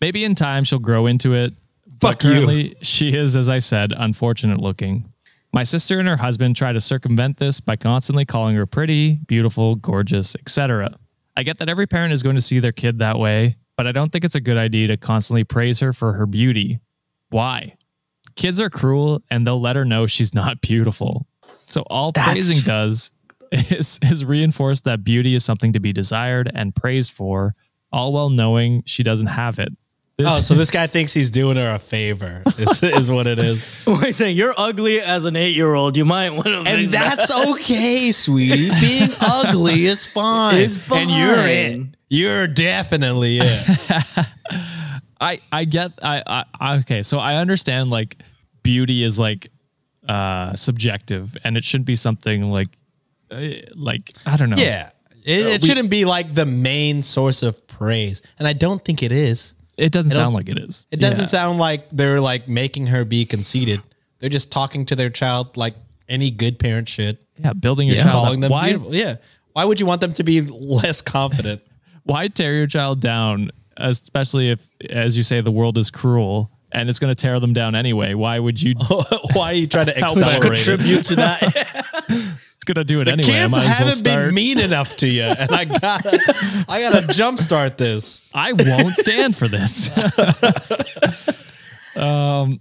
maybe in time she'll grow into it. But Fuck you. currently, she is, as I said, unfortunate looking. My sister and her husband try to circumvent this by constantly calling her pretty, beautiful, gorgeous, etc. I get that every parent is going to see their kid that way, but I don't think it's a good idea to constantly praise her for her beauty. Why? Kids are cruel and they'll let her know she's not beautiful. So all That's- praising does is, is reinforce that beauty is something to be desired and praised for, all while knowing she doesn't have it. This, Oh, so this guy thinks he's doing her a favor. Is, is what it is. wait. Saying you're ugly as an eight year old, you might want to. And that's okay, sweetie. Being ugly is fine. It's And you're it. fine. You're definitely it. I I get I, I I okay, so I understand like beauty is like uh subjective and it shouldn't be something like uh, like I don't know. Yeah. It, it we- shouldn't be like the main source of praise. And I don't think it is. It doesn't sound like it is. It doesn't Yeah. sound like they're like making her be conceited. They're just talking to their child like any good parent should. Yeah, building your Yeah. child Calling up. them Why beautiful. Yeah. Why would you want them to be less confident? why tear your child down, especially if as you say the world is cruel and it's going to tear them down anyway. Why would you Why are you trying to Help accelerate it? contribute to that. To do it The anyway. I kids well haven't start. been mean enough to you, and I gotta, I gotta jumpstart this. I won't stand for this. um,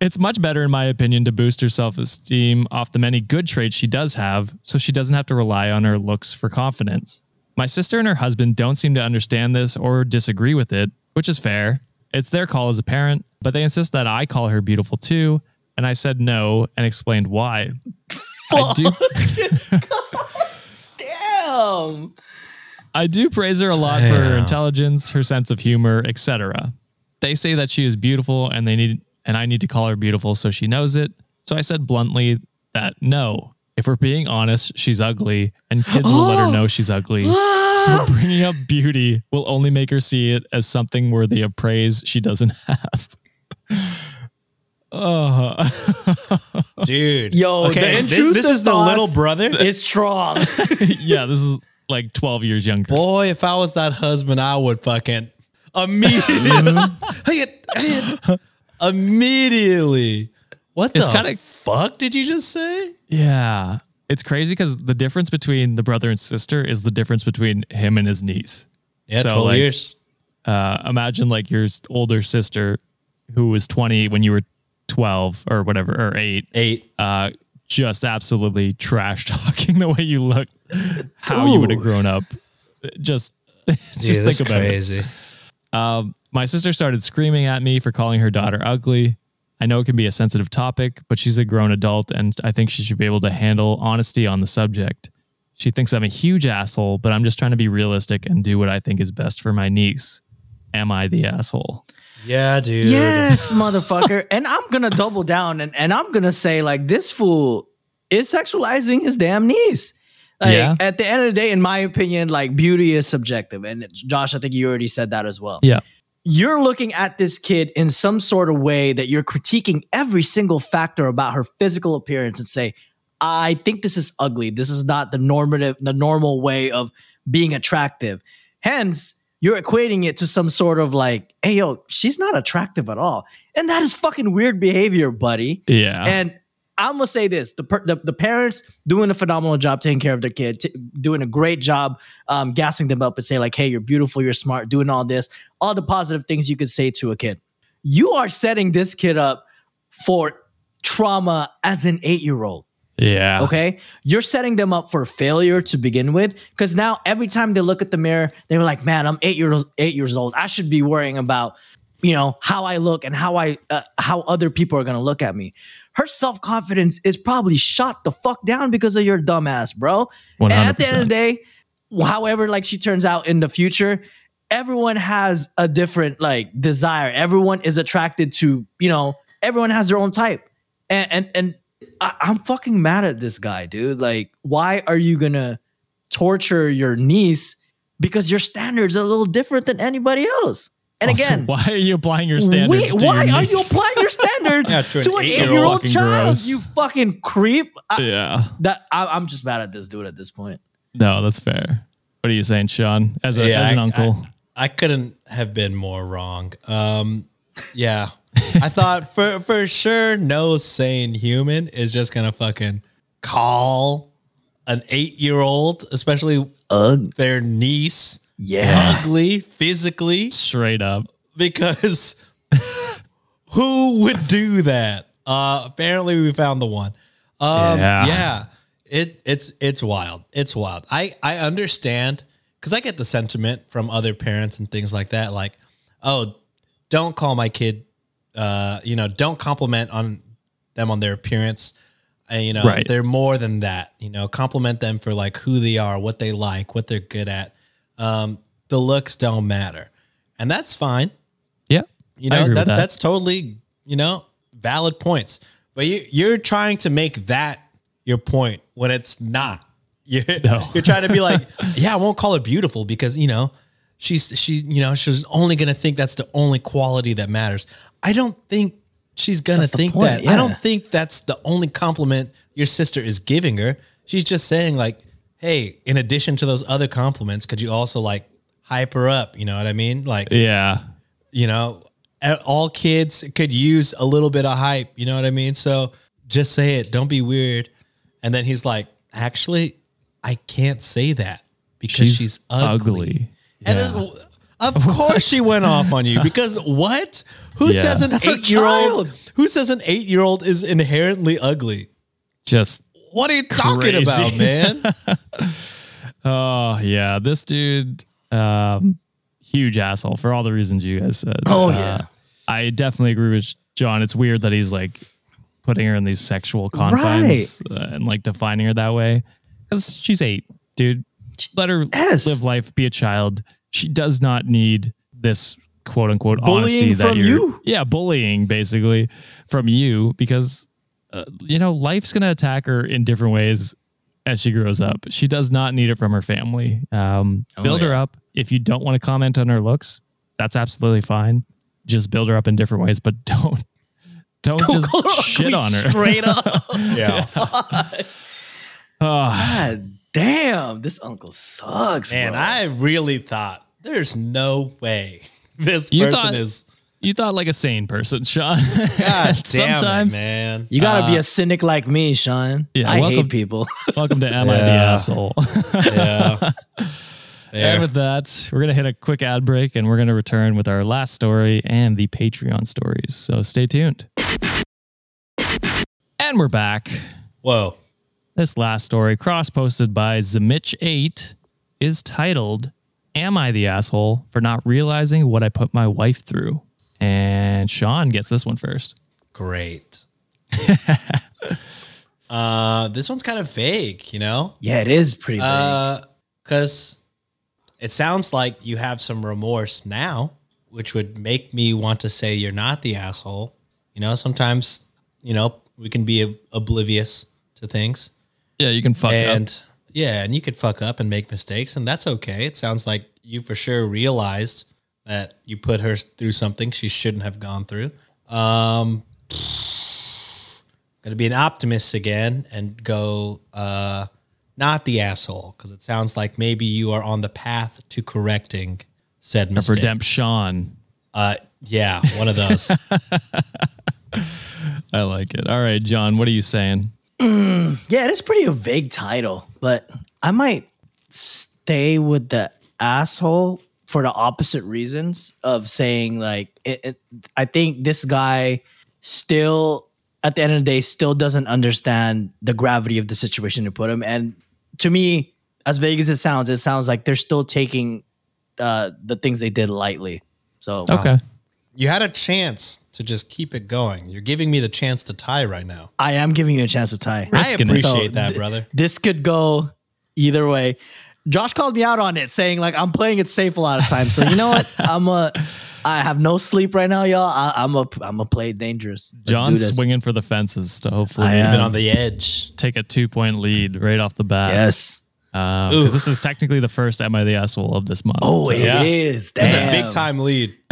it's much better, in my opinion, to boost her self esteem off the many good traits she does have so she doesn't have to rely on her looks for confidence. My sister and her husband don't seem to understand this or disagree with it, which is fair. It's their call as a parent, but they insist that I call her beautiful too. And I said no and explained why. I do Damn. I do praise her a lot for her intelligence, her sense of humor, etc. They say that she is beautiful and they need and I need to call her beautiful so she knows it. So I said bluntly that no, if we're being honest, she's ugly and kids will let her know oh. she's ugly. so bringing up beauty will only make her see it as something worthy of praise she doesn't have. Oh, dude. Yo, the okay, this, this is the little brother. It's strong. yeah, this is like 12 years younger. Boy, if I was that husband, I would fucking immediately. immediately. What It's the kinda- fuck did you just say? Yeah. It's crazy because the difference between the brother and sister is the difference between him and his niece. Yeah, So, 12 like- years. Uh, imagine like your older sister who was 20 when you were 12 or whatever, or eight, Eight. uh, just absolutely trash talking the way you look, how you would have grown up. Just, just think about it. Um, my sister started screaming at me for calling her daughter ugly. I know it can be a sensitive topic, but she's a grown adult and I think she should be able to handle honesty on the subject. She thinks I'm a huge asshole, but I'm just trying to be realistic and do what I think is best for my niece. Am I the asshole? Yeah, dude. yes, motherfucker. And I'm gonna double down and, and I'm gonna say like this fool is sexualizing his damn niece. Like Yeah. at the end of the day, in my opinion, like beauty is subjective. And it's- Josh, I think you already said that as well. Yeah. You're looking at this kid in some sort of way that you're critiquing every single factor about her physical appearance and say, I think this is ugly. This is not the normative, the normal way of being attractive. Hence, you're equating it to some sort of like, hey, yo, she's not attractive at all. And that is fucking weird behavior, buddy. Yeah. And I'm gonna say this: the, per- the the parents doing a phenomenal job taking care of their kid, t- doing a great job, um, gassing them up and say like, "Hey, you're beautiful, you're smart," doing all this, all the positive things you could say to a kid. You are setting this kid up for trauma as an eight year old. Yeah. Okay. You're setting them up for failure to begin with. Cause now every time they look at the mirror, they're like, man, I'm eight years eight years old. I should be worrying about, you know, how I look and how I uh, how other people are gonna look at me. Her self-confidence is probably shot the fuck down because of your dumbass, bro. And at the end of the day, however, like she turns out in the future, everyone has a different like desire. Everyone is attracted to, you know, everyone has their own type. And and and I, I'm fucking mad at this guy, dude. Like, why are you gonna torture your niece because your standards are a little different than anybody else? And Also, again, why are you applying your standards we- to why your are you applying your standards Yeah, to an to an eight-year-old. eight-year-old child? gross. You fucking creep. I, Yeah. that I, I'm just mad at this dude at this point. No, that's fair. What are you saying, Sean? As, a, Yeah, as an I- uncle? I, I couldn't have been more wrong. Um, yeah, I thought for for sure, no sane human is just gonna fucking call an eight year old, especially Ugh. their niece, Yeah. ugly physically, Straight up. because who would do that? Uh, apparently, we found the one. Um, Yeah. yeah. It it's it's wild. It's wild. I I understand because I get the sentiment from other parents and things like that. Like, oh, don't call my kid. Uh, you know, don't compliment on them on their appearance. And you know, Right. they're more than that. You know, compliment them for like who they are, what they like, what they're good at. Um, the looks don't matter, and that's fine. Yeah. You know that, that. that's totally you know valid points. But you you're trying to make that your point when it's not. You're No. you're trying to be like, yeah, I won't call her beautiful because you know she's she you know she's only gonna think that's the only quality that matters. I don't think she's gonna That's think point, that. yeah. I don't think that's the only compliment your sister is giving her. She's just saying like, hey, in addition to those other compliments, could you also like hype her up? You know what I mean? Like Yeah. you know, all kids could use a little bit of hype. You know what I mean? So just say it. Don't be weird. And then he's like, actually, I can't say that because She's, she's, ugly. ugly. And Yeah. it- of course she went off on you because what? Who Yeah. says an That's her eight year old? child. Who says an eight year old is inherently ugly? Just What are you talking Crazy. about, man? Oh yeah, this dude, um, huge asshole for all the reasons you guys said. Oh, Uh, yeah. I definitely agree with John. It's weird that he's like putting her in these sexual confines uh, and like defining her that way because she's eight, dude. Let her Yes. live life, be a child. She does not need this quote unquote honesty Bullying that you're, you? yeah, bullying basically from you because uh, you know life's gonna attack her in different ways as she grows up. She does not need it from her family. Um, build her up. If you don't want to comment on her looks, that's absolutely fine. Just build her up in different ways, but don't don't, just shit on her. Straight up. Yeah. Oh, God damn, this uncle sucks, Man, bro. I really thought there's no way this You person thought- is. you thought like a sane person, Sean. God damn Sometimes it, man. you gotta be a uh, cynic like me, Sean. yeah, I welcome- hate people. welcome to Am I the Asshole? Yeah. And with that, we're going to hit a quick ad break and we're going to return with our last story and the Patreon stories. So stay tuned. And we're back. Whoa. This last story, cross posted by Zamich8, is titled Am I the Asshole for Not Realizing What I Put My Wife Through? And Sean gets this one first. Great. uh, this one's kind of vague, you know? yeah, it is pretty big. Uh, because it sounds like you have some remorse now, which would make me want to say you're not the asshole. You know, sometimes, you know, we can be ob- oblivious to things. Yeah, you can fuck and up. Yeah, and you could fuck up and make mistakes, and that's okay. It sounds like you for sure realized that you put her through something she shouldn't have gone through. Um, gonna be an optimist again and go uh, not the asshole because it sounds like maybe you are on the path to correcting said mistake. Redemption. Uh, yeah, one of those. I like it. All right, John, what are you saying? yeah, it is pretty a vague title, but I might stay with the asshole for the opposite reasons of saying like it, it, I think this guy still at the end of the day still doesn't understand the gravity of the situation to put him and to me as vague as it sounds it sounds like they're still taking uh, the things they did lightly so Okay. You had a chance to just keep it going. You're giving me the chance to tie right now. I am giving you a chance to tie I Risking it. appreciate So, that, th- brother. this could go either way. Josh called me out on it, saying like I'm playing it safe a lot of times. So you know what? I'm a. I have no sleep right now, y'all. I, I'm a. I'm a play dangerous. Let's John's swinging for the fences to hopefully I Been am. on the edge. take a two point lead right off the bat. Yes. Um, because Oof. this is technically the first Am I the Asshole of this month. Oh, So- it yeah. is. It's Damn. a big time lead.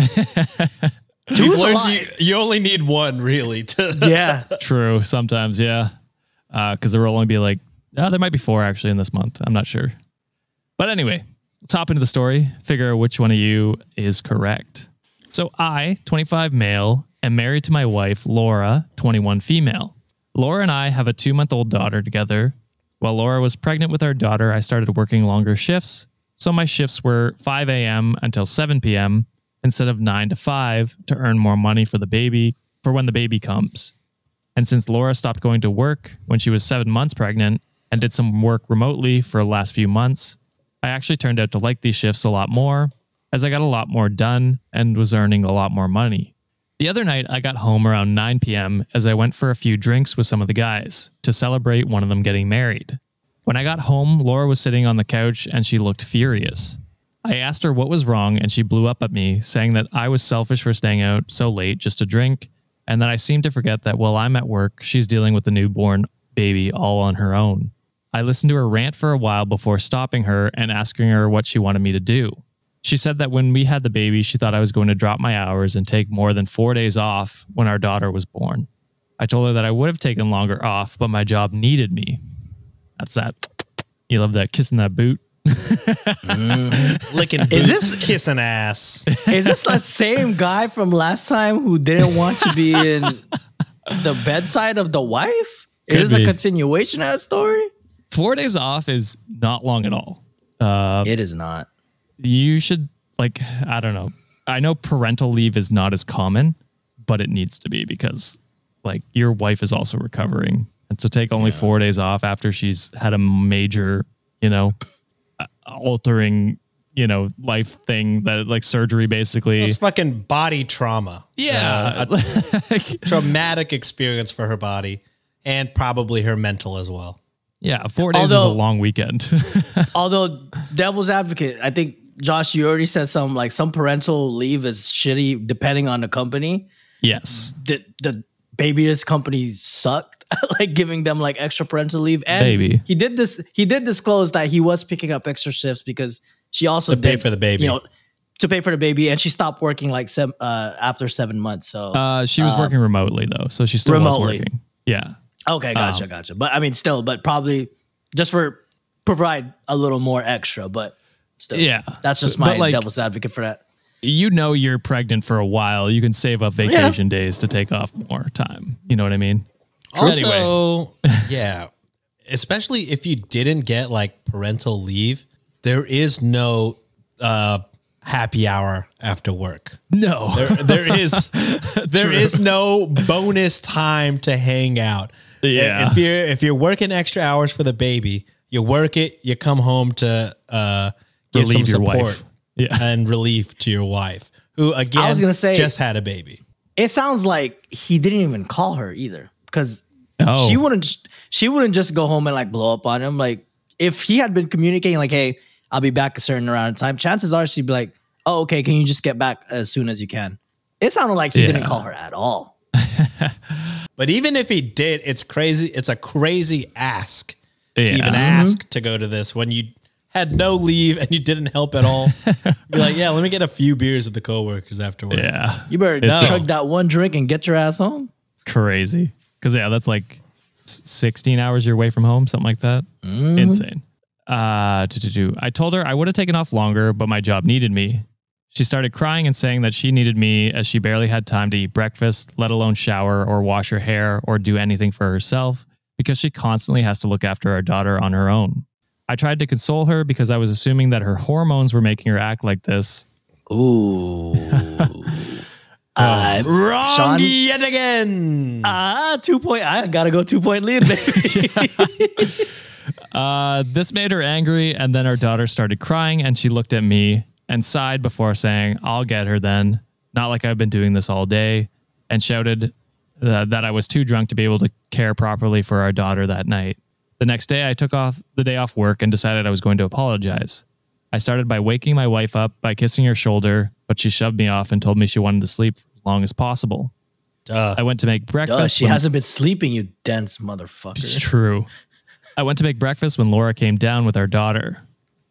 Two You've is a learned lot. you, you only need one really to Yeah. True. Sometimes, yeah. Uh, because there will only be like, oh, there might be four actually in this month. I'm not sure. But anyway, let's hop into the story, figure out which one of you is correct. So I, 25 male, am married to my wife, Laura, 21 female. Laura and I have a two month old daughter together. While Laura was pregnant with our daughter, I started working longer shifts. So my shifts were 5 a.m. until 7 p.m. instead of 9 to 5 to earn more money for the baby for when the baby comes. And since Laura stopped going to work when she was seven months pregnant and did some work remotely for the last few months, I actually turned out to like these shifts a lot more as I got a lot more done and was earning a lot more money. The other night, I got home around 9 p.m. as I went for a few drinks with some of the guys to celebrate one of them getting married. When I got home, Laura was sitting on the couch and she looked furious. I asked her what was wrong and she blew up at me, saying that I was selfish for staying out so late just to drink and that I seemed to forget that while I'm at work, she's dealing with the newborn baby all on her own. I listened to her rant for a while before stopping her and asking her what she wanted me to do. She said that when we had the baby, she thought I was going to drop my hours and take more than four days off when our daughter was born. I told her that I would have taken longer off, but my job needed me. That's that. You love that kissing that boot. licking Is this- kissing ass. Is this the same guy from last time who didn't want to be in the bedside of the wife? Could Is this a continuation of that story? Four days off is not long at all. Uh, It is not. You should like I don't know. I know parental leave is not as common, but it needs to be because like your wife is also recovering, and to take only four days off after she's had a major, you know, uh, altering you know, life thing that like surgery basically. It's fucking body trauma. yeah. Uh, a traumatic experience for her body and probably her mental as well. yeah. Four days is a long weekend. Although devil's advocate, I think Josh, you already said some like some parental leave is shitty depending on the company. yes. The the baby's company sucked, like giving them like extra parental leave. And Baby. he did this. He did disclose that he was picking up extra shifts because she also To pay for the baby. You know, to pay for the baby, and she stopped working like seven, uh, after seven months. So Uh, she was working remotely though, so she still was working. Yeah. okay, gotcha, um, gotcha. But I mean, still, but probably just for provide a little more extra, but. Still, Yeah. that's just my like- devil's advocate for that. You know you're pregnant for a while. You can save up vacation days to take off more time. You know what I mean? Also, yeah, especially if you didn't get like parental leave, there is no uh, happy hour after work. No. There, there is there is no bonus time to hang out. Yeah. If you're if you're working extra hours for the baby, you work it, you come home to uh give Relieve some your support wife. Yeah. and relief to your wife, who again I was gonna say- just had a baby. It sounds like he didn't even call her either because Oh. she wouldn't she wouldn't just go home and like blow up on him. Like if he had been communicating like, "Hey, I'll be back a certain amount of time," chances are she'd be like, "Oh, okay. Can you just get back as soon as you can?" It sounded like he didn't call her at all. But even if he did, it's crazy. It's a crazy ask to Yeah. even mm-hmm. ask to go to this when you had no leave and you didn't help at all. Be like, yeah, let me get a few beers with the coworkers afterward. Yeah. You better It's- chug that one drink and get your ass home. Crazy. Because, yeah, that's like 16 hours you're away from home, something like that. Insane. Uh, do, do, do. I told her I would have taken off longer, but my job needed me. She started crying and saying that she needed me as she barely had time to eat breakfast, let alone shower or wash her hair or do anything for herself because she constantly has to look after our daughter on her own. I tried to console her because I was assuming that her hormones were making her act like this. Ooh. uh, Wrong Sean- yet again. ah, two point. I gotta go two point lead, baby. Uh, this made her angry, and then our daughter started crying, and she looked at me and sighed before saying, I'll get her then. Not like I've been doing this all day, and shouted uh, that I was too drunk to be able to care properly for our daughter that night. The next day, I took off the day off work and decided I was going to apologize. I started by waking my wife up by kissing her shoulder, but she shoved me off and told me she wanted to sleep for as long as possible. Duh. I went to make breakfast. Duh, she when- hasn't been sleeping, you dense motherfucker. it's true. I went to make breakfast when Laura came down with our daughter.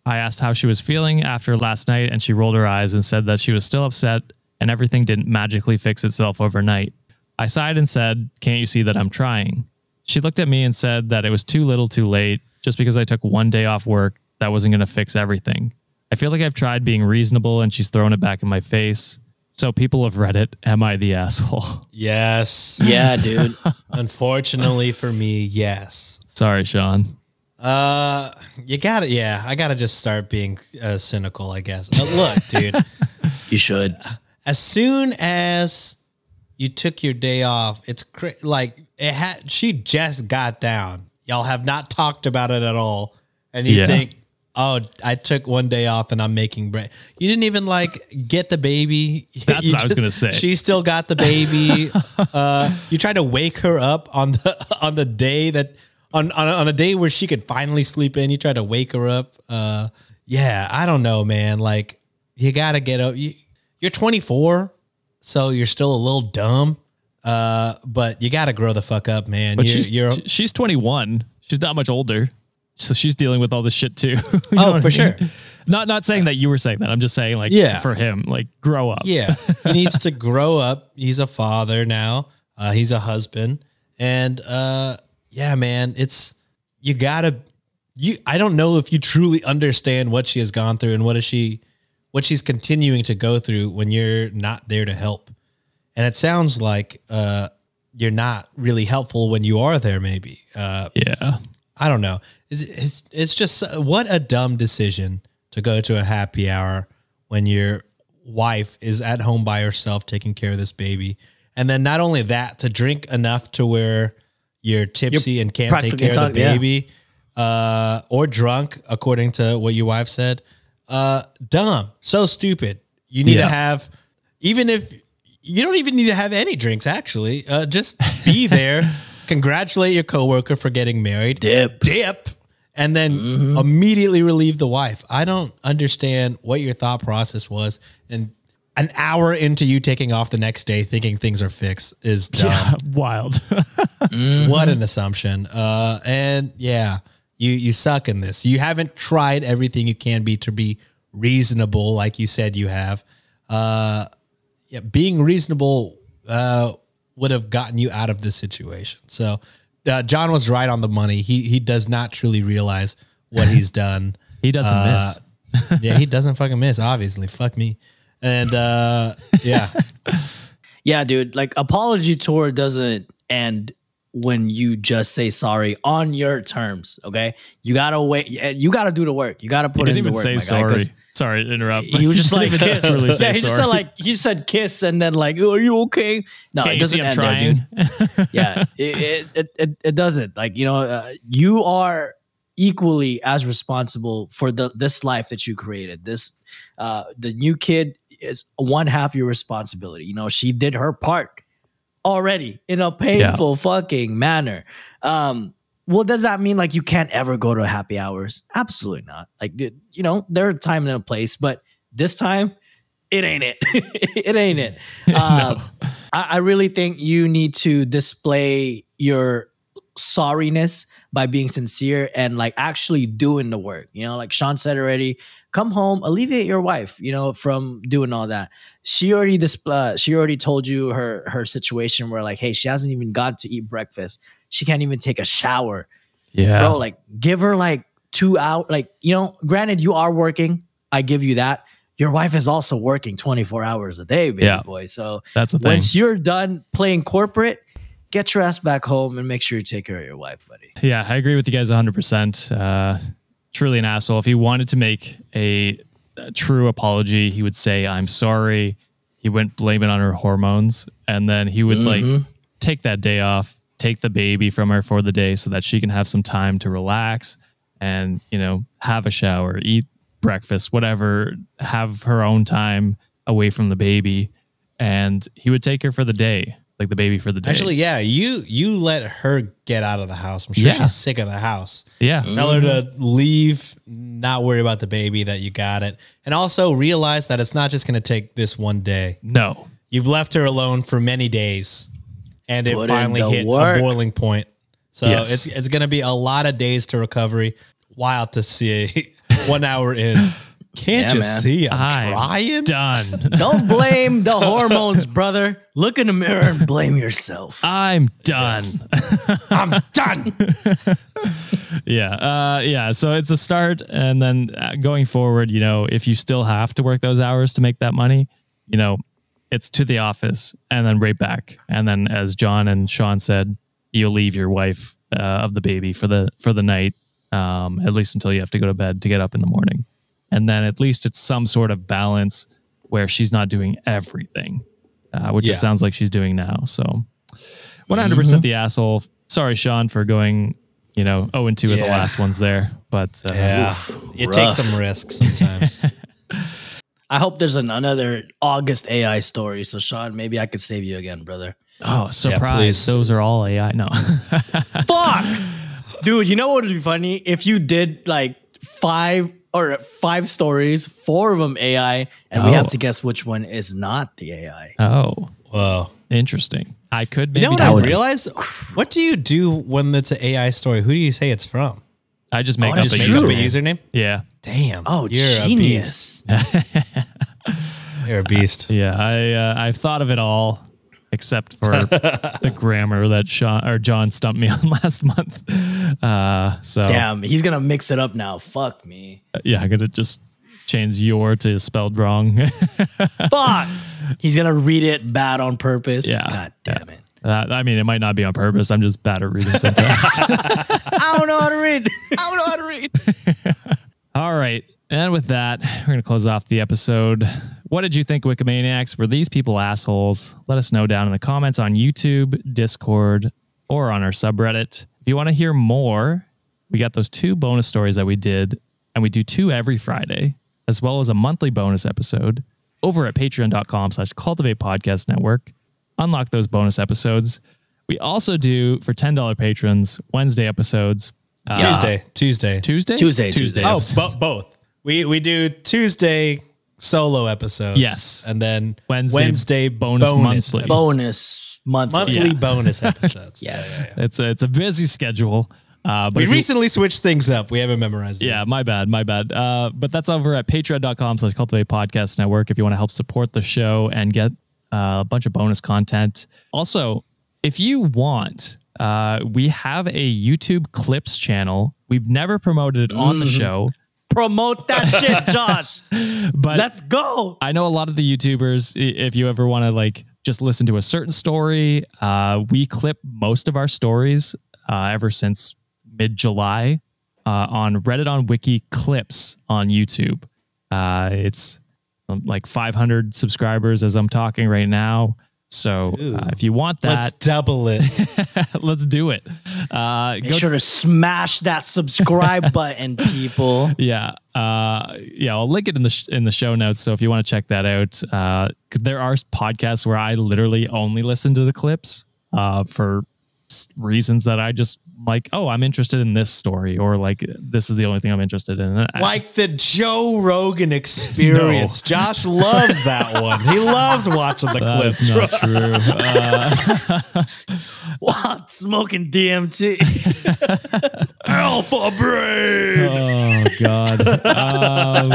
I asked how she was feeling after last night, and she rolled her eyes and said that she was still upset and everything didn't magically fix itself overnight. I sighed and said, Can't you see that I'm trying? She looked at me and said that it was too little too late. Just because I took one day off work, that wasn't going to fix everything. I feel like I've tried being reasonable and she's thrown it back in my face. So people of Reddit. Am I the asshole? yes. Yeah, dude. Unfortunately for me, yes. Sorry, Sean. Uh, you gotta, yeah, I gotta just start being uh, cynical, I guess. But look, dude, You should. as soon as you took your day off, it's cra- like it had. She just got down. Y'all have not talked about it at all, and you Yeah. think, oh, I took one day off and I'm making bread. You didn't even like get the baby. That's You what I was gonna say. She still got the baby. uh, you tried to wake her up on the on the day that on, on on a day where she could finally sleep in. You tried to wake her up. Uh, yeah, I don't know, man. Like you gotta get up. You, you're 24, so you're still a little dumb. Uh, but you gotta grow the fuck up, man. But you, she's you're she's 21. She's not much older, so she's dealing with all this shit too. Oh, what I for sure. Not not saying that you were saying that. I'm just saying like Yeah. for him, like grow up. Yeah, he needs to grow up. He's a father now. Uh, he's a husband, and uh, yeah, man, it's you gotta. You, I don't know if you truly understand what she has gone through and what is she, what she's continuing to go through when you're not there to help. And it sounds like uh, you're not really helpful when you are there. Maybe uh, Yeah. I don't know. It's, it's, it's just uh, what a dumb decision to go to a happy hour when your wife is at home by herself taking care of this baby. And then not only that, to drink enough to where you're tipsy and can't take care of the talk- yeah. baby uh, or drunk, according to what your wife said. Uh, dumb, so stupid. You need Yeah. to have, even if you don't even need to have any drinks. Actually, uh, just be there, congratulate your coworker for getting married, Dip. dip, and then immediately relieve the wife. I don't understand what your thought process was, and an hour into you taking off the next day, thinking things are fixed is dumb. Yeah, wild. What an assumption. Uh, and yeah, you you suck in this. You haven't tried everything you can be to be reasonable, like you said you have. Uh, yeah, being reasonable uh, would have gotten you out of this situation. So uh, John was right on the money. He he does not truly realize what he's done. he doesn't Uh, miss. yeah, he doesn't fucking miss. Obviously, fuck me. And uh, yeah, Yeah, dude. Like apology tour doesn't end when you just say sorry on your terms. Okay, you gotta wait. You gotta do the work. You gotta He put in didn't the even work. say my guy, Sorry to interrupt. He was just like kiss. really yeah, he just sorry. said like he said kiss and then like, oh, are you okay? No, Can't it doesn't end there, trying? dude. yeah, it, it, it, it, it doesn't. Like, you know, uh, you are equally as responsible for the this life that you created. This uh the new kid is one half your responsibility. You know, she did her part already in a painful fucking manner. Um well, does that mean like you can't ever go to happy hours? Absolutely not. Like, dude, you know, there are time and a place, but this time it ain't it. it ain't it. Um, I, I really think you need to display your sorriness by being sincere and like actually doing the work. You know, like Sean said already, come home, alleviate your wife, you know, from doing all that. She already display she already told you her her situation where like, hey, she hasn't even got to eat breakfast. She can't even take a shower yeah. bro like give her like two out like you know granted you are working i give you that your wife is also working 24 hours a day baby Yeah. boy so That's the thing. once you're done playing corporate get your ass back home and make sure you take care of your wife buddy Yeah, I agree with you guys 100%. Uh, truly an asshole. If he wanted to make a, a true apology, he would say, I'm sorry. He wouldn't blame it on her hormones. And then he would like mm-hmm. take that day off, take the baby from her for the day so that she can have some time to relax and, you know, have a shower, eat breakfast, whatever, have her own time away from the baby. And he would take her for the day, like the baby for the day. actually, yeah, you you let her get out of the house. I'm sure Yeah. she's sick of the house. yeah. Tell her to mm-hmm. leave, not worry about the baby, that you got it. And also realize that it's not just going to take this one day. No. You've left her alone for many days and it Put in finally the hit work. a boiling point. So Yes. it's it's going to be a lot of days to recovery. Wild to see one hour in. Can't Yeah, you man. see? I'm, I'm trying. done. don't blame the hormones brother look in the mirror and blame yourself I'm done. I'm done. yeah. Uh, yeah. So it's a start. And then uh, going forward, you know, if you still have to work those hours to make that money, you know, it's to the office and then right back. And then as John and Sean said, you'll leave your wife uh, of the baby for the, for the night, um, at least until you have to go to bed to get up in the morning. And then at least it's some sort of balance where she's not doing everything, uh, which Yeah. it sounds like she's doing now. So 100% the asshole. Sorry, Sean, for going, you know, 0 and 2 at the last ones there. But uh, Yeah. it rough. takes some risks sometimes. i hope there's an, another august ai story so sean maybe i could save you again brother oh, surprise. please. Those are all AI. No. Fuck, dude. You know what would be funny if you did like five or five stories, four of them AI, and we Oh. have to guess which one is not the AI. oh, Whoa. interesting. I could maybe You know what do I that. realized? What do you do when it's an AI story? Who do you say it's from? I just make Oh, up that's a make up a username. username? Yeah. Damn. Oh, you're a beast. genius! You're a beast. Yeah. I, uh, I've thought of it all except for the grammar that Sean or John stumped me on last month. Uh, so Damn, he's gonna mix it up now. Fuck me. yeah, I'm to just change your to spelled wrong. Fuck. He's gonna read it bad on purpose. Yeah. God damn it. Uh, I mean, it might not be on purpose. I'm just bad at reading sometimes. I don't know how to read. I don't know how to read. All right. And with that, we're going to close off the episode. What did you think, Wikimaniacs? Were these people assholes? Let us know down in the comments on YouTube, Discord, or on our subreddit. If you want to hear more, we got those two bonus stories that we did, and we do two every Friday. as well as a monthly bonus episode over at patreon.com slash cultivate podcast network. Unlock those bonus episodes. We also do for $10 patrons Wednesday episodes. Uh, Tuesday, Tuesday, Tuesday? Tuesday, Tuesday. Tuesday. Oh, bo- both. We we do Tuesday solo episodes. Yes. and then Wednesday Wednesday bonus monthly. bonus monthly. monthly Yeah. bonus episodes. Yes. It's a, it's a busy schedule. Uh, but We if you- recently switched things up. We haven't memorized. it. Yeah, my bad, my bad. Uh, but that's over at patreon.com slash cultivate podcast network if you want to help support the show and get uh, a bunch of bonus content. Also, if you want, uh, we have a YouTube clips channel. We've never promoted it on the show, Promote that shit, Josh. but Let's go. I know a lot of the YouTubers, if you ever want to like just listen to a certain story, uh, we clip most of our stories uh, ever since mid July uh, on Reddit on Wiki clips on YouTube. Uh, it's um, like 500 subscribers as I'm talking right now. So uh, if you want that, Let's double it. let's do it. Uh, Make sure to smash that subscribe button, people. Yeah, uh, yeah. I'll link it in the sh- in the show notes. So if you want to check that out, because there are podcasts where I literally only listen to the clips uh, for reasons that I just like. Oh, I'm interested in this story, or like this is the only thing I'm interested in. I- like the Joe Rogan experience. Josh loves that one. He loves watching the that's clips. not true. Uh, What? Smoking DMT. Alpha brain. oh God. Um,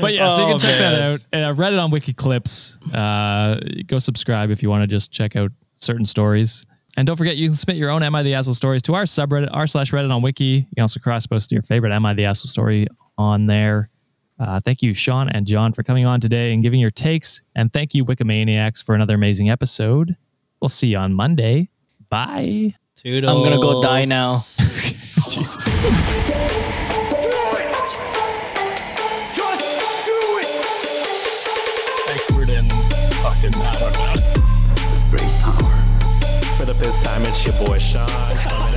but yeah, so you can Oh, check that man. I read it on Wiki Clips. Uh, go subscribe if you want to just check out certain stories. And don't forget, you can submit your own Am I the Asshole stories to our subreddit, r slash Reddit on Wiki. You can also cross post your favorite Am I the Asshole story on there. Uh, thank you, Sean and John, for coming on today and giving your takes. And thank you, Wikimaniacs, for another amazing episode. We'll see you on Monday. Bye. I'm gonna go die now. Jesus. fucking, I don't know. Great power. For the fifth time, it's your boy Sean.